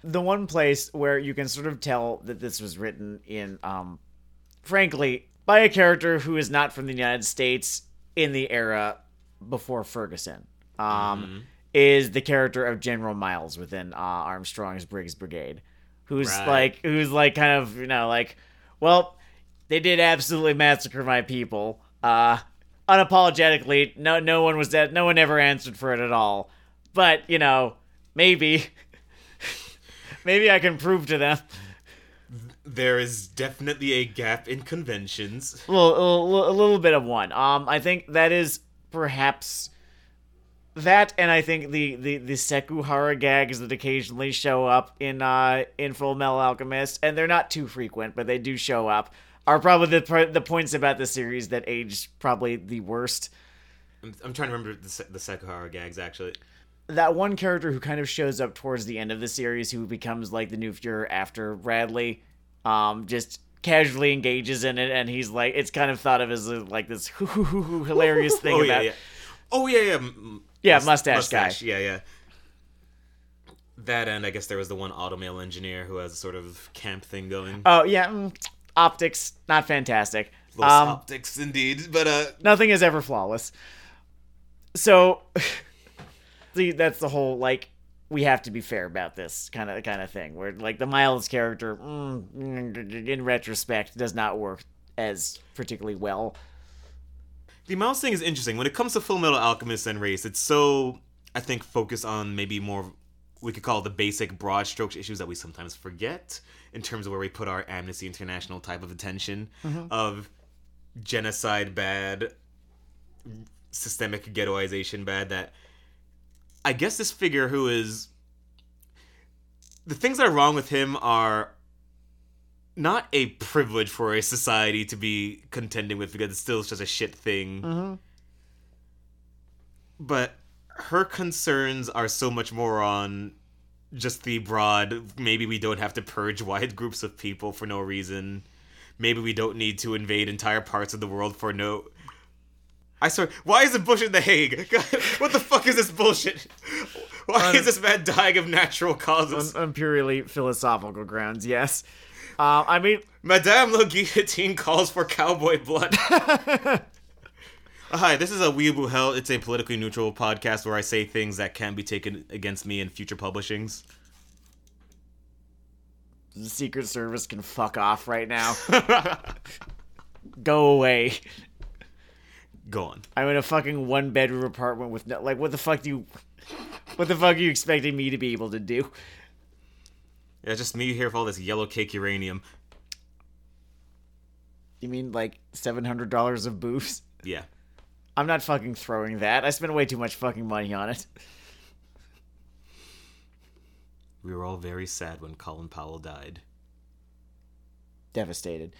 the one place where you can sort of tell that this was written in um frankly by a character who is not from the united states in the era before ferguson um is the character of general miles within uh, armstrong's briggs brigade who's Right. like who's like kind of you know like well they did absolutely massacre my people. Uh, unapologetically, no, no one was dead. No one ever answered for it at all. But you know, maybe, maybe I can prove to them. There is definitely a gap in conventions. A little, a little, a little bit of one. Um, I think that is perhaps that, and I think the the the Sekuhara gags that occasionally show up in uh in Full Metal Alchemist, and they're not too frequent, but they do show up. Are probably the the points about the series that age probably the worst. I'm, I'm trying to remember the, the Sekuhara gags, actually. that one character who kind of shows up towards the end of the series who becomes like the new Fuhrer after Bradley um just casually engages in it and he's like it's kind of thought of as like this hilarious thing oh, about yeah, yeah. Oh, yeah, yeah. m- Yeah, mus- mustache guy. Yeah, yeah. That end, I guess there was the one automail engineer who has a sort of camp thing going. oh yeah mm, optics not fantastic um optics, indeed. But, uh, nothing is ever flawless so see that's the whole like we have to be fair about this kind of kind of thing where like the miles character mm, in retrospect does not work as particularly well The Mouse thing is interesting. When it comes to Full Metal Alchemist and race, it's so I think focused on maybe more we could call the basic broad strokes issues that we sometimes forget in terms of where we put our Amnesty International type of attention of genocide bad, systemic ghettoization bad that I guess this figure who is the things that are wrong with him are not a privilege for a society to be contending with because it's still just a shit thing. Mhm. But her concerns are so much more on just the broad maybe we don't have to purge wide groups of people for no reason. Maybe we don't need to invade entire parts of the world for no I swear, why is it Bush in the Hague? God, what the fuck is this bullshit? Why Un- is this man dying of natural causes? on, on purely philosophical grounds yes uh, i mean Madame Le Guillotine calls for cowboy blood. Hi, this is a Weeaboo Hell. It's a politically neutral podcast where I say things that can be taken against me in future publishings. the secret service can fuck off right now go away Go on. i'm in a fucking one bedroom apartment with no like what the fuck do you what the fuck are you expecting me to be able to do Yeah, it's just me here with all this yellow cake uranium. you mean like $700 of booze Yeah. I'm not fucking throwing that i spent way too much fucking money on it We were all very sad when Colin Powell died. devastated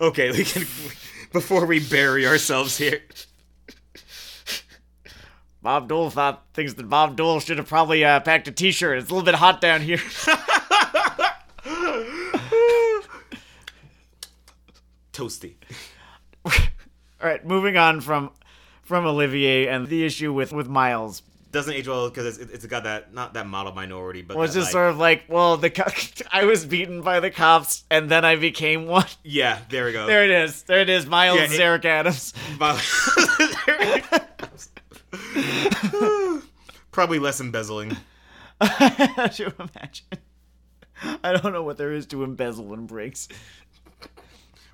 Okay, we can. Before we bury ourselves here. Bob Dole thought thinks that Bob Dole should have probably uh, packed a T-shirt. It's a little bit hot down here. Toasty. All right, moving on from from Olivier and the issue with with Miles Doesn't age well because it's, it's got that, not that model minority, but. was just like- sort of like, well, the co- I was beaten by the cops and then I became one. Yeah, there we go. There it is. There it is. Miles Yeah, it- Eric Adams. But- Probably less embezzling. Could you imagine? I don't know what there is to embezzle in Briggs.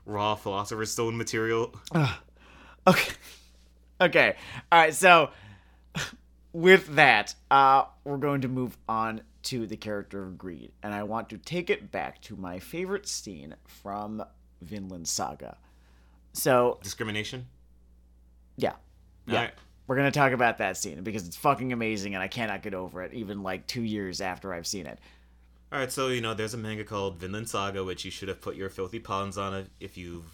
Raw Philosopher's Stone material. Okay. Okay. All right. So, with that, uh, we're going to move on to the character of Greed, and I want to take it back to my favorite scene from Vinland Saga. So, Discrimination. yeah, yeah, we're gonna talk about that scene because it's fucking amazing, and I cannot get over it, even like two years after I've seen it. All right, so you know, there's a manga called Vinland Saga, which you should have put your filthy pawns on it if you've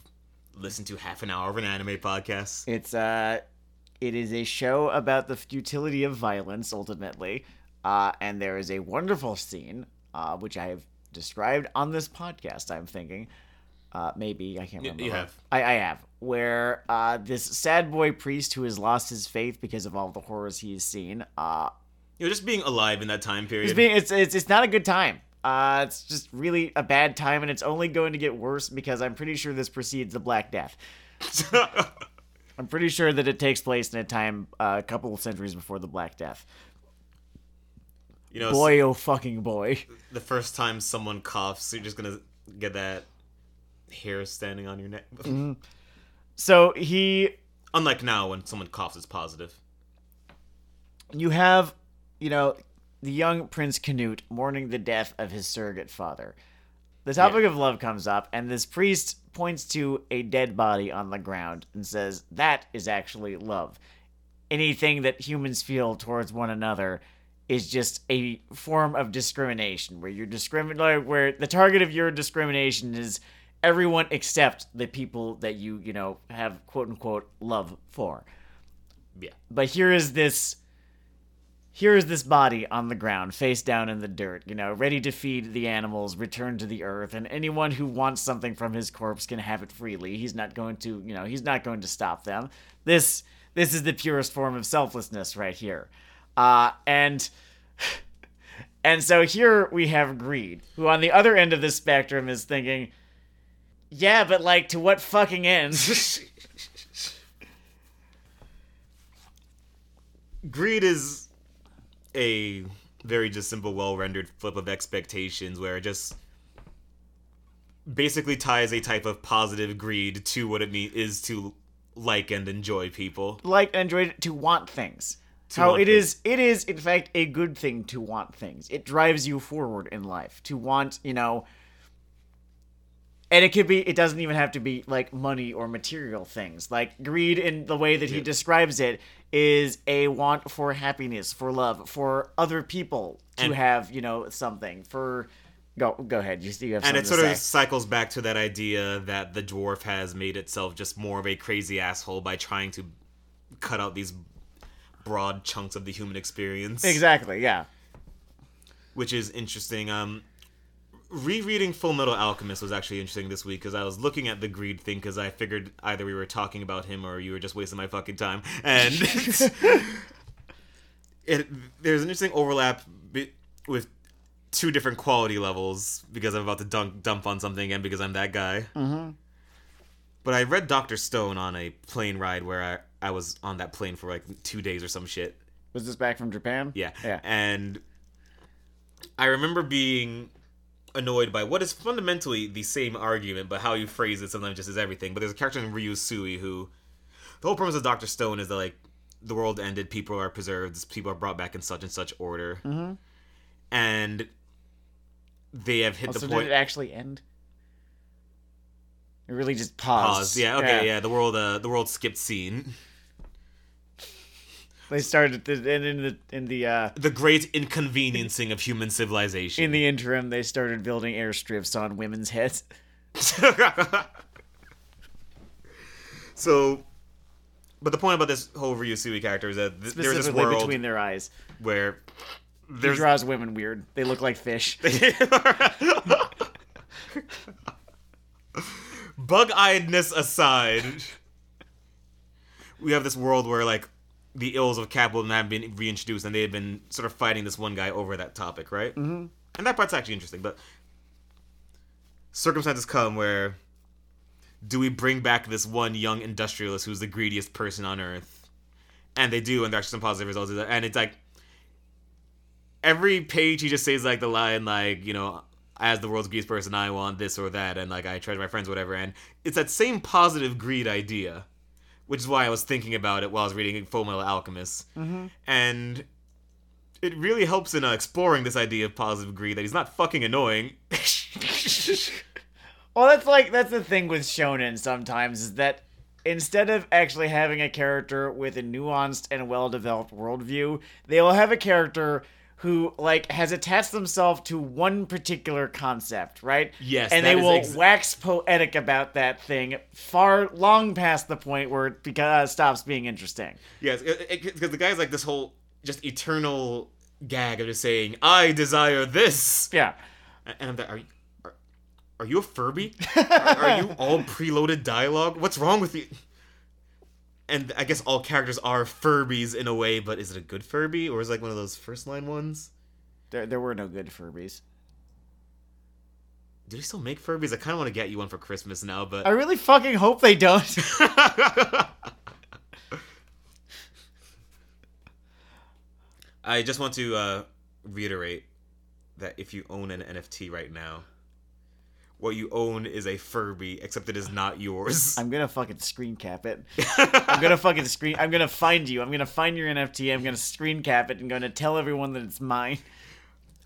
listened to half an hour of an anime podcast. It's uh it is a show about the futility of violence ultimately. Uh and there is a wonderful scene uh which I have described on this podcast, I'm thinking. Uh maybe I can't remember. you have. I, I have. Where uh this sad boy priest who has lost his faith because of all the horrors he's seen, uh You know, just being alive in that time period. it's being it's it's it's not a good time. Uh it's just really a bad time and it's only going to get worse because I'm pretty sure this precedes the Black Death. I'm pretty sure that it takes place in a time uh, a couple of centuries before the Black Death. you know, Boy, oh fucking boy. the first time someone coughs, you're just gonna get that hair standing on your neck. Mm-hmm. So he, Unlike now, when someone coughs, it's positive. you have, you know, the young Prince Canute mourning the death of his surrogate father. The topic of love comes up, and this priest points to a dead body on the ground and says, That is actually love. Anything that humans feel towards one another is just a form of discrimination, where you're discriminating, where the target of your discrimination is everyone except the people that you, you know, have quote unquote love for. Yeah. But here is this here is this body on the ground, face down in the dirt, you know, ready to feed the animals, return to the earth, and anyone who wants something from his corpse can have it freely. He's not going to, you know, he's not going to stop them. This this is the purest form of selflessness right here. Uh and and so here we have greed, who on the other end of the spectrum is thinking, yeah, but like to what fucking end? Greed is a very just simple, well rendered flip of expectations where it just basically ties a type of positive greed to what it mean is to like and enjoy people. like Android to want things. How want it is it is in fact a good thing to want things. It drives you forward in life to want, you know, and it could be it doesn't even have to be like money or material things. Like greed in the way that he Yeah. describes it is a want for happiness, for love, for other people to And- have, you know, something. For go go ahead, you, you have And it sort of cycles back to that idea that the dwarf has made itself just more of a crazy asshole by trying to cut out these broad chunks of the human experience. Exactly, yeah. which is interesting. Um, rereading Full Metal Alchemist was actually interesting this week because I was looking at the greed thing because I figured either we were talking about him or you were just wasting my fucking time. And it there's an interesting overlap be- with two different quality levels because I'm about to dunk, dump on something and because I'm that guy. Mm-hmm. But I read Doctor Stone on a plane ride where I, I was on that plane for like two days or some shit. Was this back from Japan? Yeah. Yeah. And I remember being annoyed by what is fundamentally the same argument, but how you phrase it sometimes just is everything. But there's a character named Ryu Sui who the whole premise of Doctor Stone is that like the world ended, people are preserved, people are brought back in such and such order, Mm-hmm. and they have hit Also, the did point. it actually end? It really just paused. Pause. Yeah. Okay. Yeah. The world. Uh, the world skipped scene. They started the, and in the in the uh, The great inconveniencing of human civilization. in the interim they started building airstrips on women's heads. so, but the point about this whole Ryusui character is that th- there's this world between their eyes. where He draws women weird. They look like fish. bug-eyedness aside, we have this world where like the ills of capitalism have been reintroduced, and they have been sort of fighting this one guy over that topic, right? Mm-hmm. And that part's actually interesting, but circumstances come where do we bring back this one young industrialist who's the greediest person on earth? And they do, and there's some positive results. And it's like every page he just says like the line like you know as the world's greediest person i want this or that and like i treasure my friends whatever and it's that same positive greed idea which is why I was thinking about it while I was reading Full Metal Alchemist. Mm-hmm. And it really helps in uh, exploring this idea of positive greed that he's not fucking annoying. Well, that's like that's the thing with shonen sometimes is that instead of actually having a character with a nuanced and well-developed worldview, they will have a character who like has attached themselves to one particular concept, right? Yes, and they will ex- wax poetic about that thing far long past the point where it beca- uh, stops being interesting. yes, because the guy's like this whole just eternal gag of just saying, I desire this. Yeah. And I'm like, are you, are, are you a Furby? are, are you all preloaded dialogue? What's wrong with you? And I guess all characters are Furbies in a way, but is it a good Furby or is it like one of those first line ones? There, there were no good Furbies. Do they still make Furbies? I kind of want to get you one for Christmas now, but I really fucking hope they don't. I just want to uh, reiterate that if you own an NFT right now, what you own is a Furby, except it is not yours. I'm gonna fucking screen cap it. I'm gonna fucking screen. I'm gonna find you. I'm gonna find your NFT. I'm gonna screen cap it and gonna tell everyone that it's mine.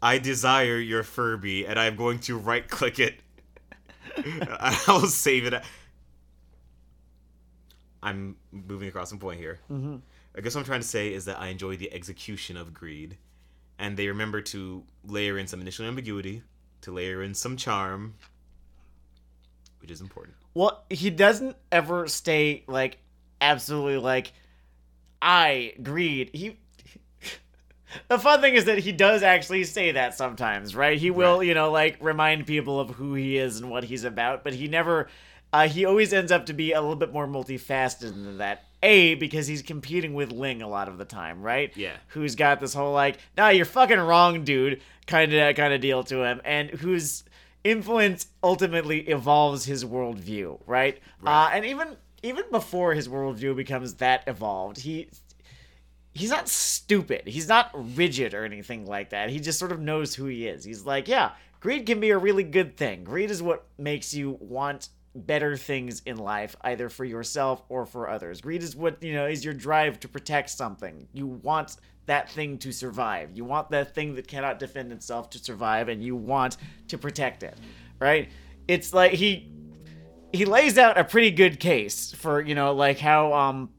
I desire your Furby, and I'm going to right click it. I will save it. I'm moving across some point here. Mm-hmm. I guess what I'm trying to say is that I enjoy the execution of greed, and they remember to layer in some initial ambiguity, to layer in some charm, which is important. Well, he doesn't ever stay like absolutely like I greed. He. The fun thing is that he does actually say that sometimes, right? He will, Right. you know, like remind people of who he is and what he's about, but he never. Uh, he always ends up to be a little bit more multifaceted than that. A because he's competing with Ling a lot of the time, right? Yeah. Who's got this whole like, nah, you're fucking wrong, dude, kind of kind of deal to him, and whose influence ultimately evolves his worldview, right? Uh, and even even before his worldview becomes that evolved, he he's not stupid. He's not rigid or anything like that. He just sort of knows who he is. He's like, yeah, greed can be a really good thing. Greed is what makes you want better things in life, either for yourself or for others. Greed is what, you know, is your drive to protect something. You want that thing to survive. You want that thing that cannot defend itself to survive and you want to protect it. Right? It's like he he lays out a pretty good case for, you know, like how um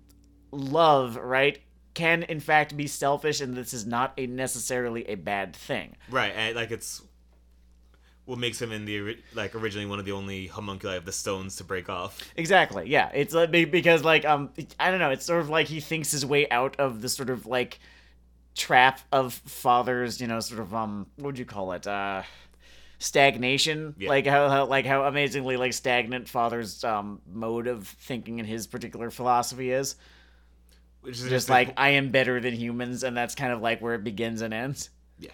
love, right, can in fact be selfish and this is not a necessarily a bad thing. Right, and like it's what makes him in the like originally one of the only homunculi of the stones to break off. Exactly. Yeah. It's like because like um I don't know, it's sort of like he thinks his way out of the sort of like trap of fathers, you know, sort of um what would you call it? Uh stagnation Yeah. like how, how like how amazingly like stagnant father's um mode of thinking and his particular philosophy is Which is just like I am better than humans and that's kind of like where it begins and ends yeah.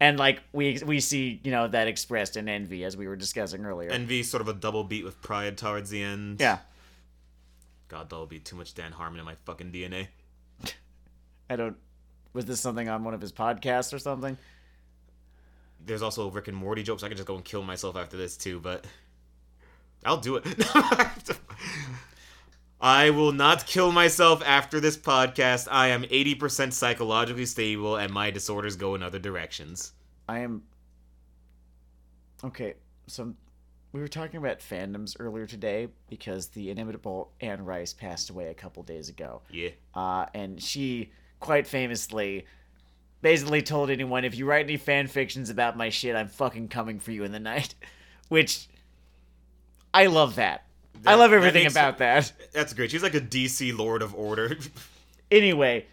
and like we we see you know that expressed in envy as we were discussing earlier Envy sort of a double beat with pride towards the end. yeah God, that'll be too much Dan Harmon in my fucking DNA. I don't was this something on one of his podcasts or something There's also Rick and Morty jokes. I could just go and kill myself after this too, but I'll do it. I will not kill myself after this podcast. I am 80% psychologically stable and my disorders go in other directions. I am okay. So we were talking about fandoms earlier today because the inimitable Anne Rice passed away a couple days ago, Yeah. uh, and she quite famously basically told anyone, "If you write any fan fictions about my shit, I'm fucking coming for you in the night," which I love that. I That- love that everything makes- about that. That's great. She's like a DC Lord of Order. Anyway,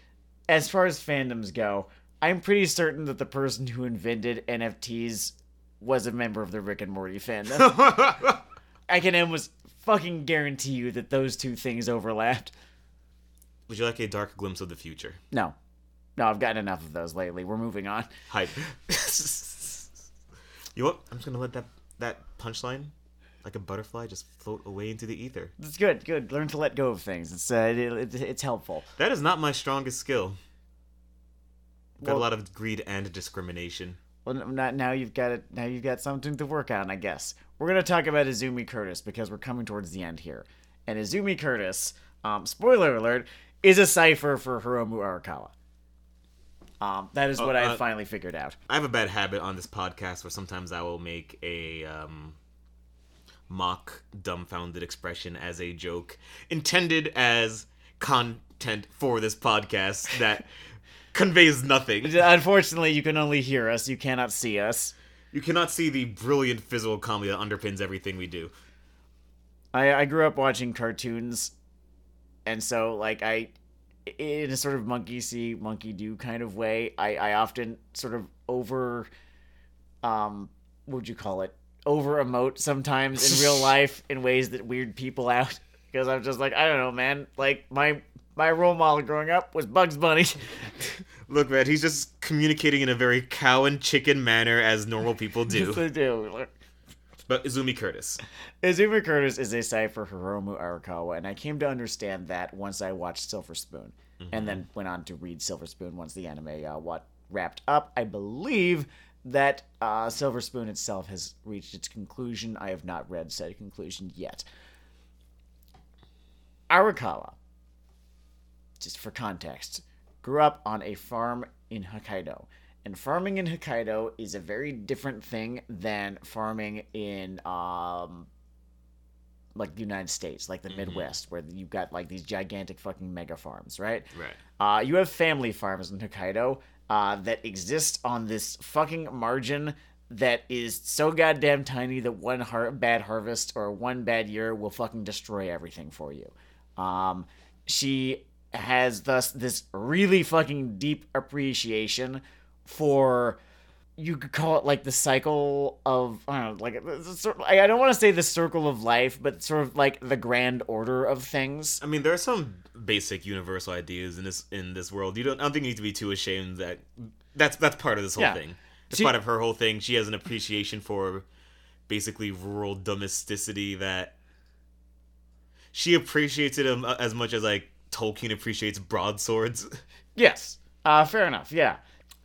as far as fandoms go, I'm pretty certain that the person who invented NFTs was a member of the Rick and Morty fandom. I can almost fucking guarantee you that those two things overlapped. Would you like a dark glimpse of the future? No. No, I've gotten enough of those lately. We're moving on. Hype. you know what? I'm just gonna let that that punchline, like a butterfly, just float away into the ether. It's good, good. Learn to let go of things. It's uh, it, it, it's helpful. That is not my strongest skill. Got Well- a lot of greed and discrimination. Well, not now. You've got it. Now you've got something to work on, I guess. We're gonna talk about Izumi Curtis because we're coming towards the end here. And Izumi Curtis um, spoiler alert, is a cipher for Hiromu Arakawa. Um, that is what I uh, finally figured out. I have a bad habit on this podcast where sometimes I will make a um, mock dumbfounded expression as a joke intended as content for this podcast that conveys nothing. Unfortunately, you can only hear us. You cannot see us. You cannot see the brilliant physical comedy that underpins everything we do. I, I grew up watching cartoons, and so like I, in a sort of monkey see, monkey do kind of way, I I often sort of over, um, what would you call it? Over emote sometimes in real life in ways that weird people out because I'm just like I don't know, man. Like my my role model growing up was Bugs Bunny. Look, man, he's just communicating in a very cow and chicken manner as normal people Yes, do. I do. But Izumi Curtis. Izumi Curtis is a cipher for Hiromu Arakawa, and I came to understand that once I watched Silver Spoon, and then went on to read Silver Spoon once the anime uh, what wrapped up. I believe that uh, Silver Spoon itself has reached its conclusion. I have not read said conclusion yet. Arakawa, just for context, grew up on a farm in Hokkaido. And farming in Hokkaido is a very different thing than farming in um like the United States, like the Midwest, where you've got like these gigantic fucking mega farms, right? Right. Uh, you have family farms in Hokkaido uh, that exist on this fucking margin that is so goddamn tiny that one har- bad harvest or one bad year will fucking destroy everything for you. Um, she has thus this really fucking deep appreciation for you could call it like the cycle of I don't know, like it's sort of- I I don't want to say the circle of life, but sort of like the grand order of things. I mean, there are some basic universal ideas in this in this world. You don't. I don't think you need to be too ashamed that that's that's part of this whole Yeah. thing. It's She- part of her whole thing. She has an appreciation for basically rural domesticity that she appreciates it um, as much as like Tolkien appreciates broadswords. Yes, uh, fair enough. Yeah,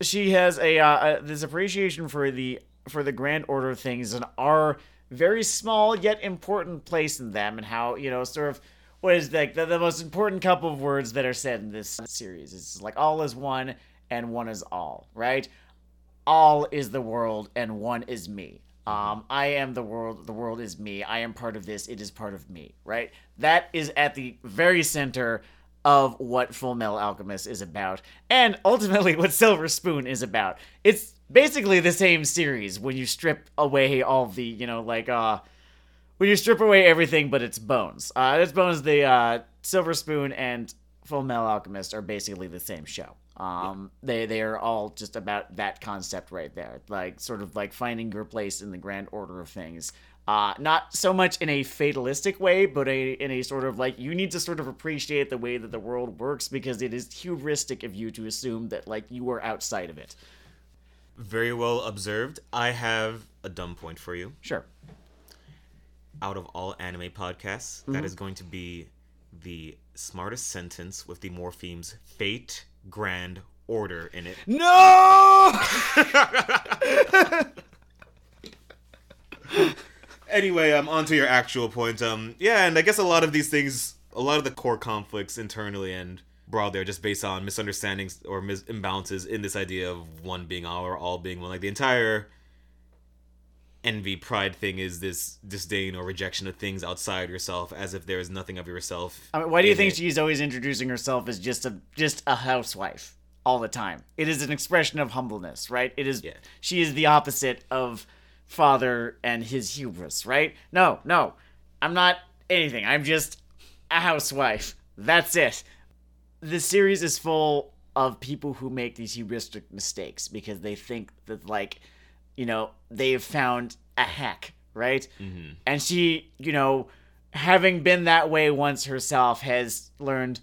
she has a, uh, this appreciation for the for the grand order of things and our very small yet important place in them, and how you know sort of what is like the, the most important couple of words that are said in this series. It's like all is one and one is all, right? All is the world and one is me. Um, I am the world. The world is me. I am part of this. It is part of me. Right. That is at the very center of what Full Metal Alchemist is about, and ultimately what Silver Spoon is about. It's basically the same series when you strip away all the, you know, like uh, when you strip away everything but its bones. Uh, its bones, the uh, Silver Spoon and Full Metal Alchemist are basically the same show. Um, they they are all just about that concept right there, like sort of like finding your place in the grand order of things. Uh, not so much in a fatalistic way, but a, in a sort of like you need to sort of appreciate the way that the world works because it is hubristic of you to assume that like you are outside of it. Very well observed. I have a dumb point for you. Sure. Out of all anime podcasts, that is going to be the smartest sentence with the morphemes fate, grand, order in it. No. anyway, um, on to your actual point. Um, yeah, and I guess a lot of these things, a lot of the core conflicts internally and broadly are just based on misunderstandings or mis- imbalances in this idea of one being all or all being one. Like the entire envy pride thing is this disdain or rejection of things outside yourself, as if there is nothing of yourself. I mean, why do you think it. she's always introducing herself as just a just a housewife all the time? It is an expression of humbleness, right? It is. Yeah. She is the opposite of father and his hubris, right? No, no, I'm not anything. I'm just a housewife. That's it. The series is full of people who make these hubristic mistakes because they think that like you know, they've found a hack, right? Mm-hmm. And she, you know, having been that way once herself, has learned,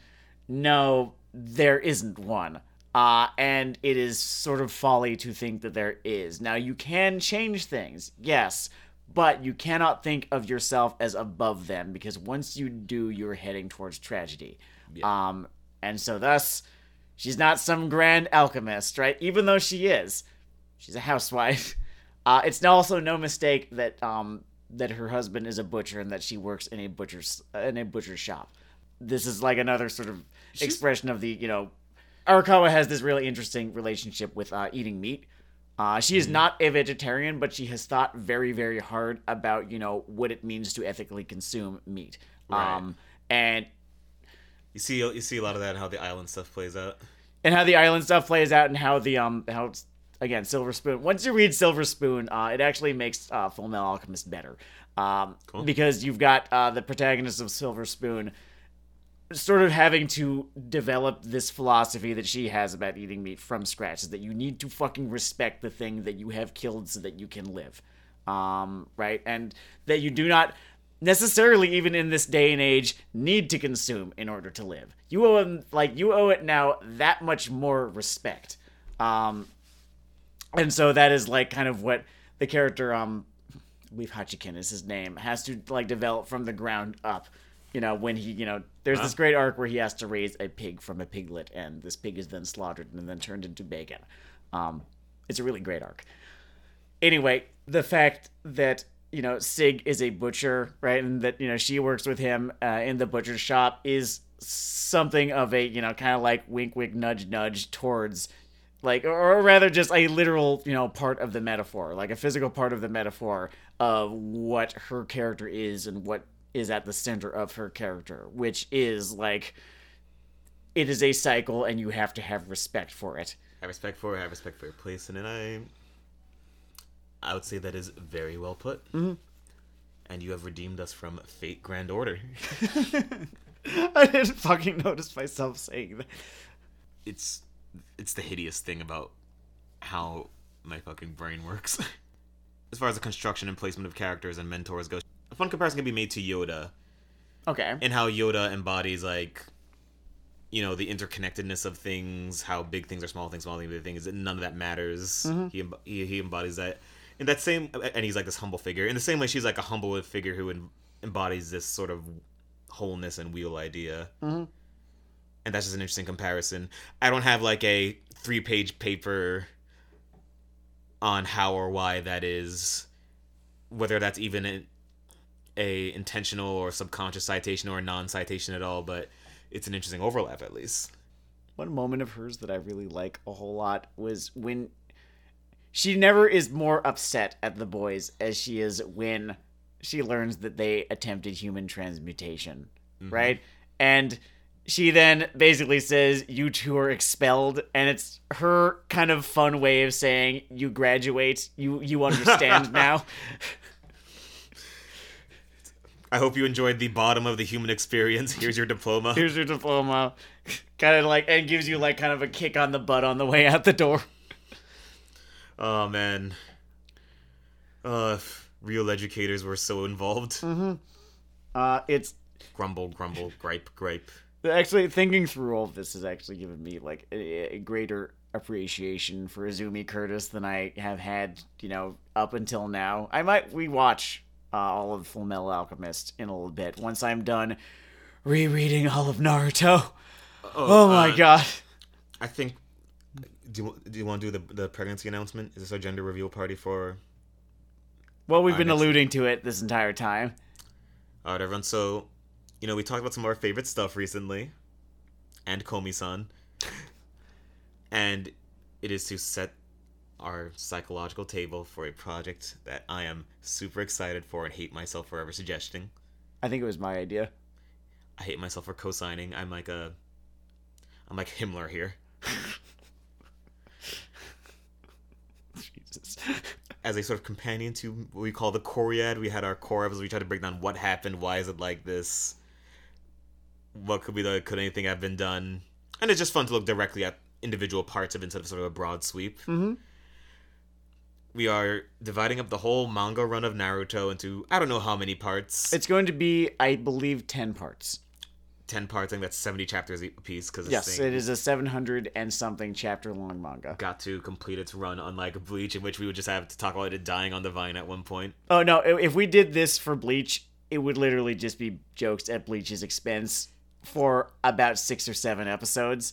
no, there isn't one. Uh, and it is sort of folly to think that there is. Now, you can change things, yes, but you cannot think of yourself as above them because once you do, you're heading towards tragedy. Um, and so, thus, she's not some grand alchemist, right? Even though she is she's a housewife. Uh, it's also no mistake that um, that her husband is a butcher and that she works in a butcher's in a butcher's shop. this is like another sort of expression of the you know, Arakawa has this really interesting relationship with uh, eating meat. Uh, she Mm-hmm. is not a vegetarian, but she has thought very, very hard about you know what it means to ethically consume meat. Right. Um, and You see, you see a lot of that in how the island stuff plays out. and how the island stuff plays out and how the um how again Silver Spoon. Once you read Silver Spoon, uh, it actually makes uh, Full Metal Alchemist better. Um, Cool. because you've got uh, the protagonist of Silver Spoon sort of having to develop this philosophy that she has about eating meat from scratch is that you need to fucking respect the thing that you have killed so that you can live. Um, right? And that you do not necessarily even in this day and age need to consume in order to live. You owe like you owe it now that much more respect. Um, and so that is like kind of what the character um I Hachiken is his name, has to like develop from the ground up. You know, when he, you know, there's this great arc where he has to raise a pig from a piglet, and this pig is then slaughtered and then turned into bacon. Um, it's a really great arc. Anyway, the fact that you know Sig is a butcher, right, and that you know she works with him uh, in the butcher shop is something of a you know kind of like wink, wink, nudge, nudge towards like or rather just a literal you know part of the metaphor like a physical part of the metaphor of what her character is and what is at the center of her character which is like it is a cycle and you have to have respect for it I respect for, it, I have respect for your place, and I, I would say that is very well put. Mm-hmm. And you have redeemed us from fate grand order. i didn't fucking notice myself saying that it's it's the hideous thing about how my fucking brain works. as far as the construction and placement of characters and mentors a fun comparison can be made to Yoda okay and how Yoda embodies like you know the interconnectedness of things, how big things are small things, small things big things. None of that matters. He, emb- he he embodies that in that same, and he's like this humble figure. In the same way, she's like a humble figure who em- embodies this sort of wholeness and wheel idea. Mhm. And that's just an interesting comparison. I don't have like a three-page paper on how or why that is, whether that's even a, intentional or subconscious citation or a non-citation at all, but it's an interesting overlap at least. one moment of hers that I really like a whole lot was when she never is more upset at the boys as she is when she learns that they attempted human transmutation, mm-hmm. right? And she then basically says, You two are expelled, and it's her kind of fun way of saying, You graduate, you you understand now. I hope you enjoyed the bottom of the human experience. Here's your diploma. Here's your diploma. kind of like and gives you like kind of a kick on the butt on the way out the door. Oh man. Uh, if real educators were so involved. Uh it's Grumble, grumble, gripe, gripe. actually thinking through all of this has actually given me like a, a greater appreciation for Izumi Curtis than I have had, you know, up until now. I might rewatch uh, all of Full Metal Alchemist in a little bit once I'm done rereading all of Naruto. Oh my uh, god. I think. Do you, do you want to do the the pregnancy announcement? Is this our gender reveal party for? Well, we've been alluding to it this entire time. All right, everyone. So, you know, we talked about some of our favorite stuff recently, and Komi-san, and it is to set our psychological table for a project that I am super excited for and hate myself for ever suggesting. I think it was my idea. I hate myself for co-signing. I'm like a, I'm like Himmler here. Jesus. As a sort of companion to what we call the Coriad, we had our core episodes. We tried to break down what happened, why is it like this, what could be the could anything have been done, and it's just fun to look directly at individual parts of it instead of sort of a broad sweep. Mhm. We are dividing up the whole manga run of Naruto into I don't know how many parts. It's going to be, I believe, 10 parts. ten parts. I think that's seventy chapters a piece because Yes, it is a 700 and something chapter long manga. got to complete its run, unlike Bleach, in which we would just have to talk about it dying on the vine at one point. Oh no, if we did this for Bleach, it would literally just be jokes at Bleach's expense for about 6 or 7 episodes.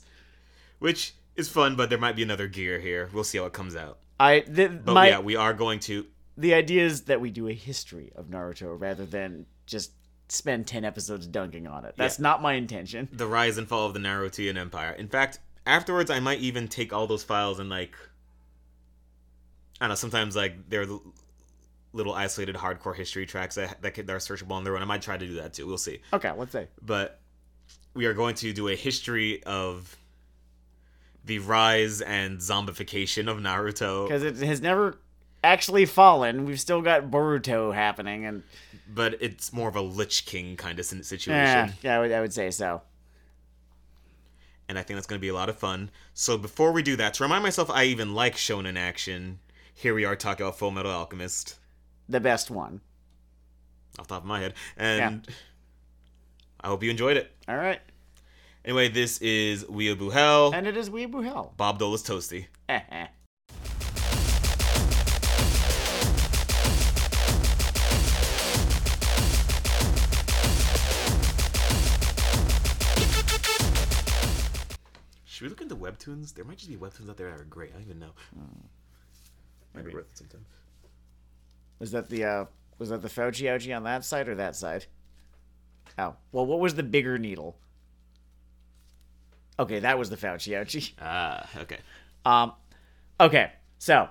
Which is fun, but there might be another gear here. We'll see how it comes out. I the, But my yeah, we are going to. the idea is that we do a history of Naruto rather than just spend 10 episodes dunking on it. That's not my intention. the rise and fall of the Narutoan Empire. In fact, afterwards, I might even take all those files and like, I don't know. Sometimes like they're little isolated hardcore history tracks that that, that are searchable on their own. I might try to do that too. We'll see. Okay, let's say. But we are going to do a history of the rise and zombification of Naruto. Because it has never actually fallen. We've still got Boruto happening, and But it's more of a Lich King kind of situation. yeah, yeah, I would, I would say so. and I think that's going to be a lot of fun. So before we do that, to remind myself I even like shonen action, here we are talking about Full Metal Alchemist The best one. off the top of my head, and I hope you enjoyed it. All right, Anyway, this is Weeaboo Hell, and it is Weeaboo Hell. Bob Dola's Toasty. Eh, eh. Should we look into webtoons? There might just be webtoons out there that are great. I don't even know. Might be Maybe. worth it sometime. Was that the uh, was that the Fauci ouchie on that side or that side? Oh, well, what was the bigger needle? Okay, that was the Fauci ouchie. Ah, okay. Um, okay, so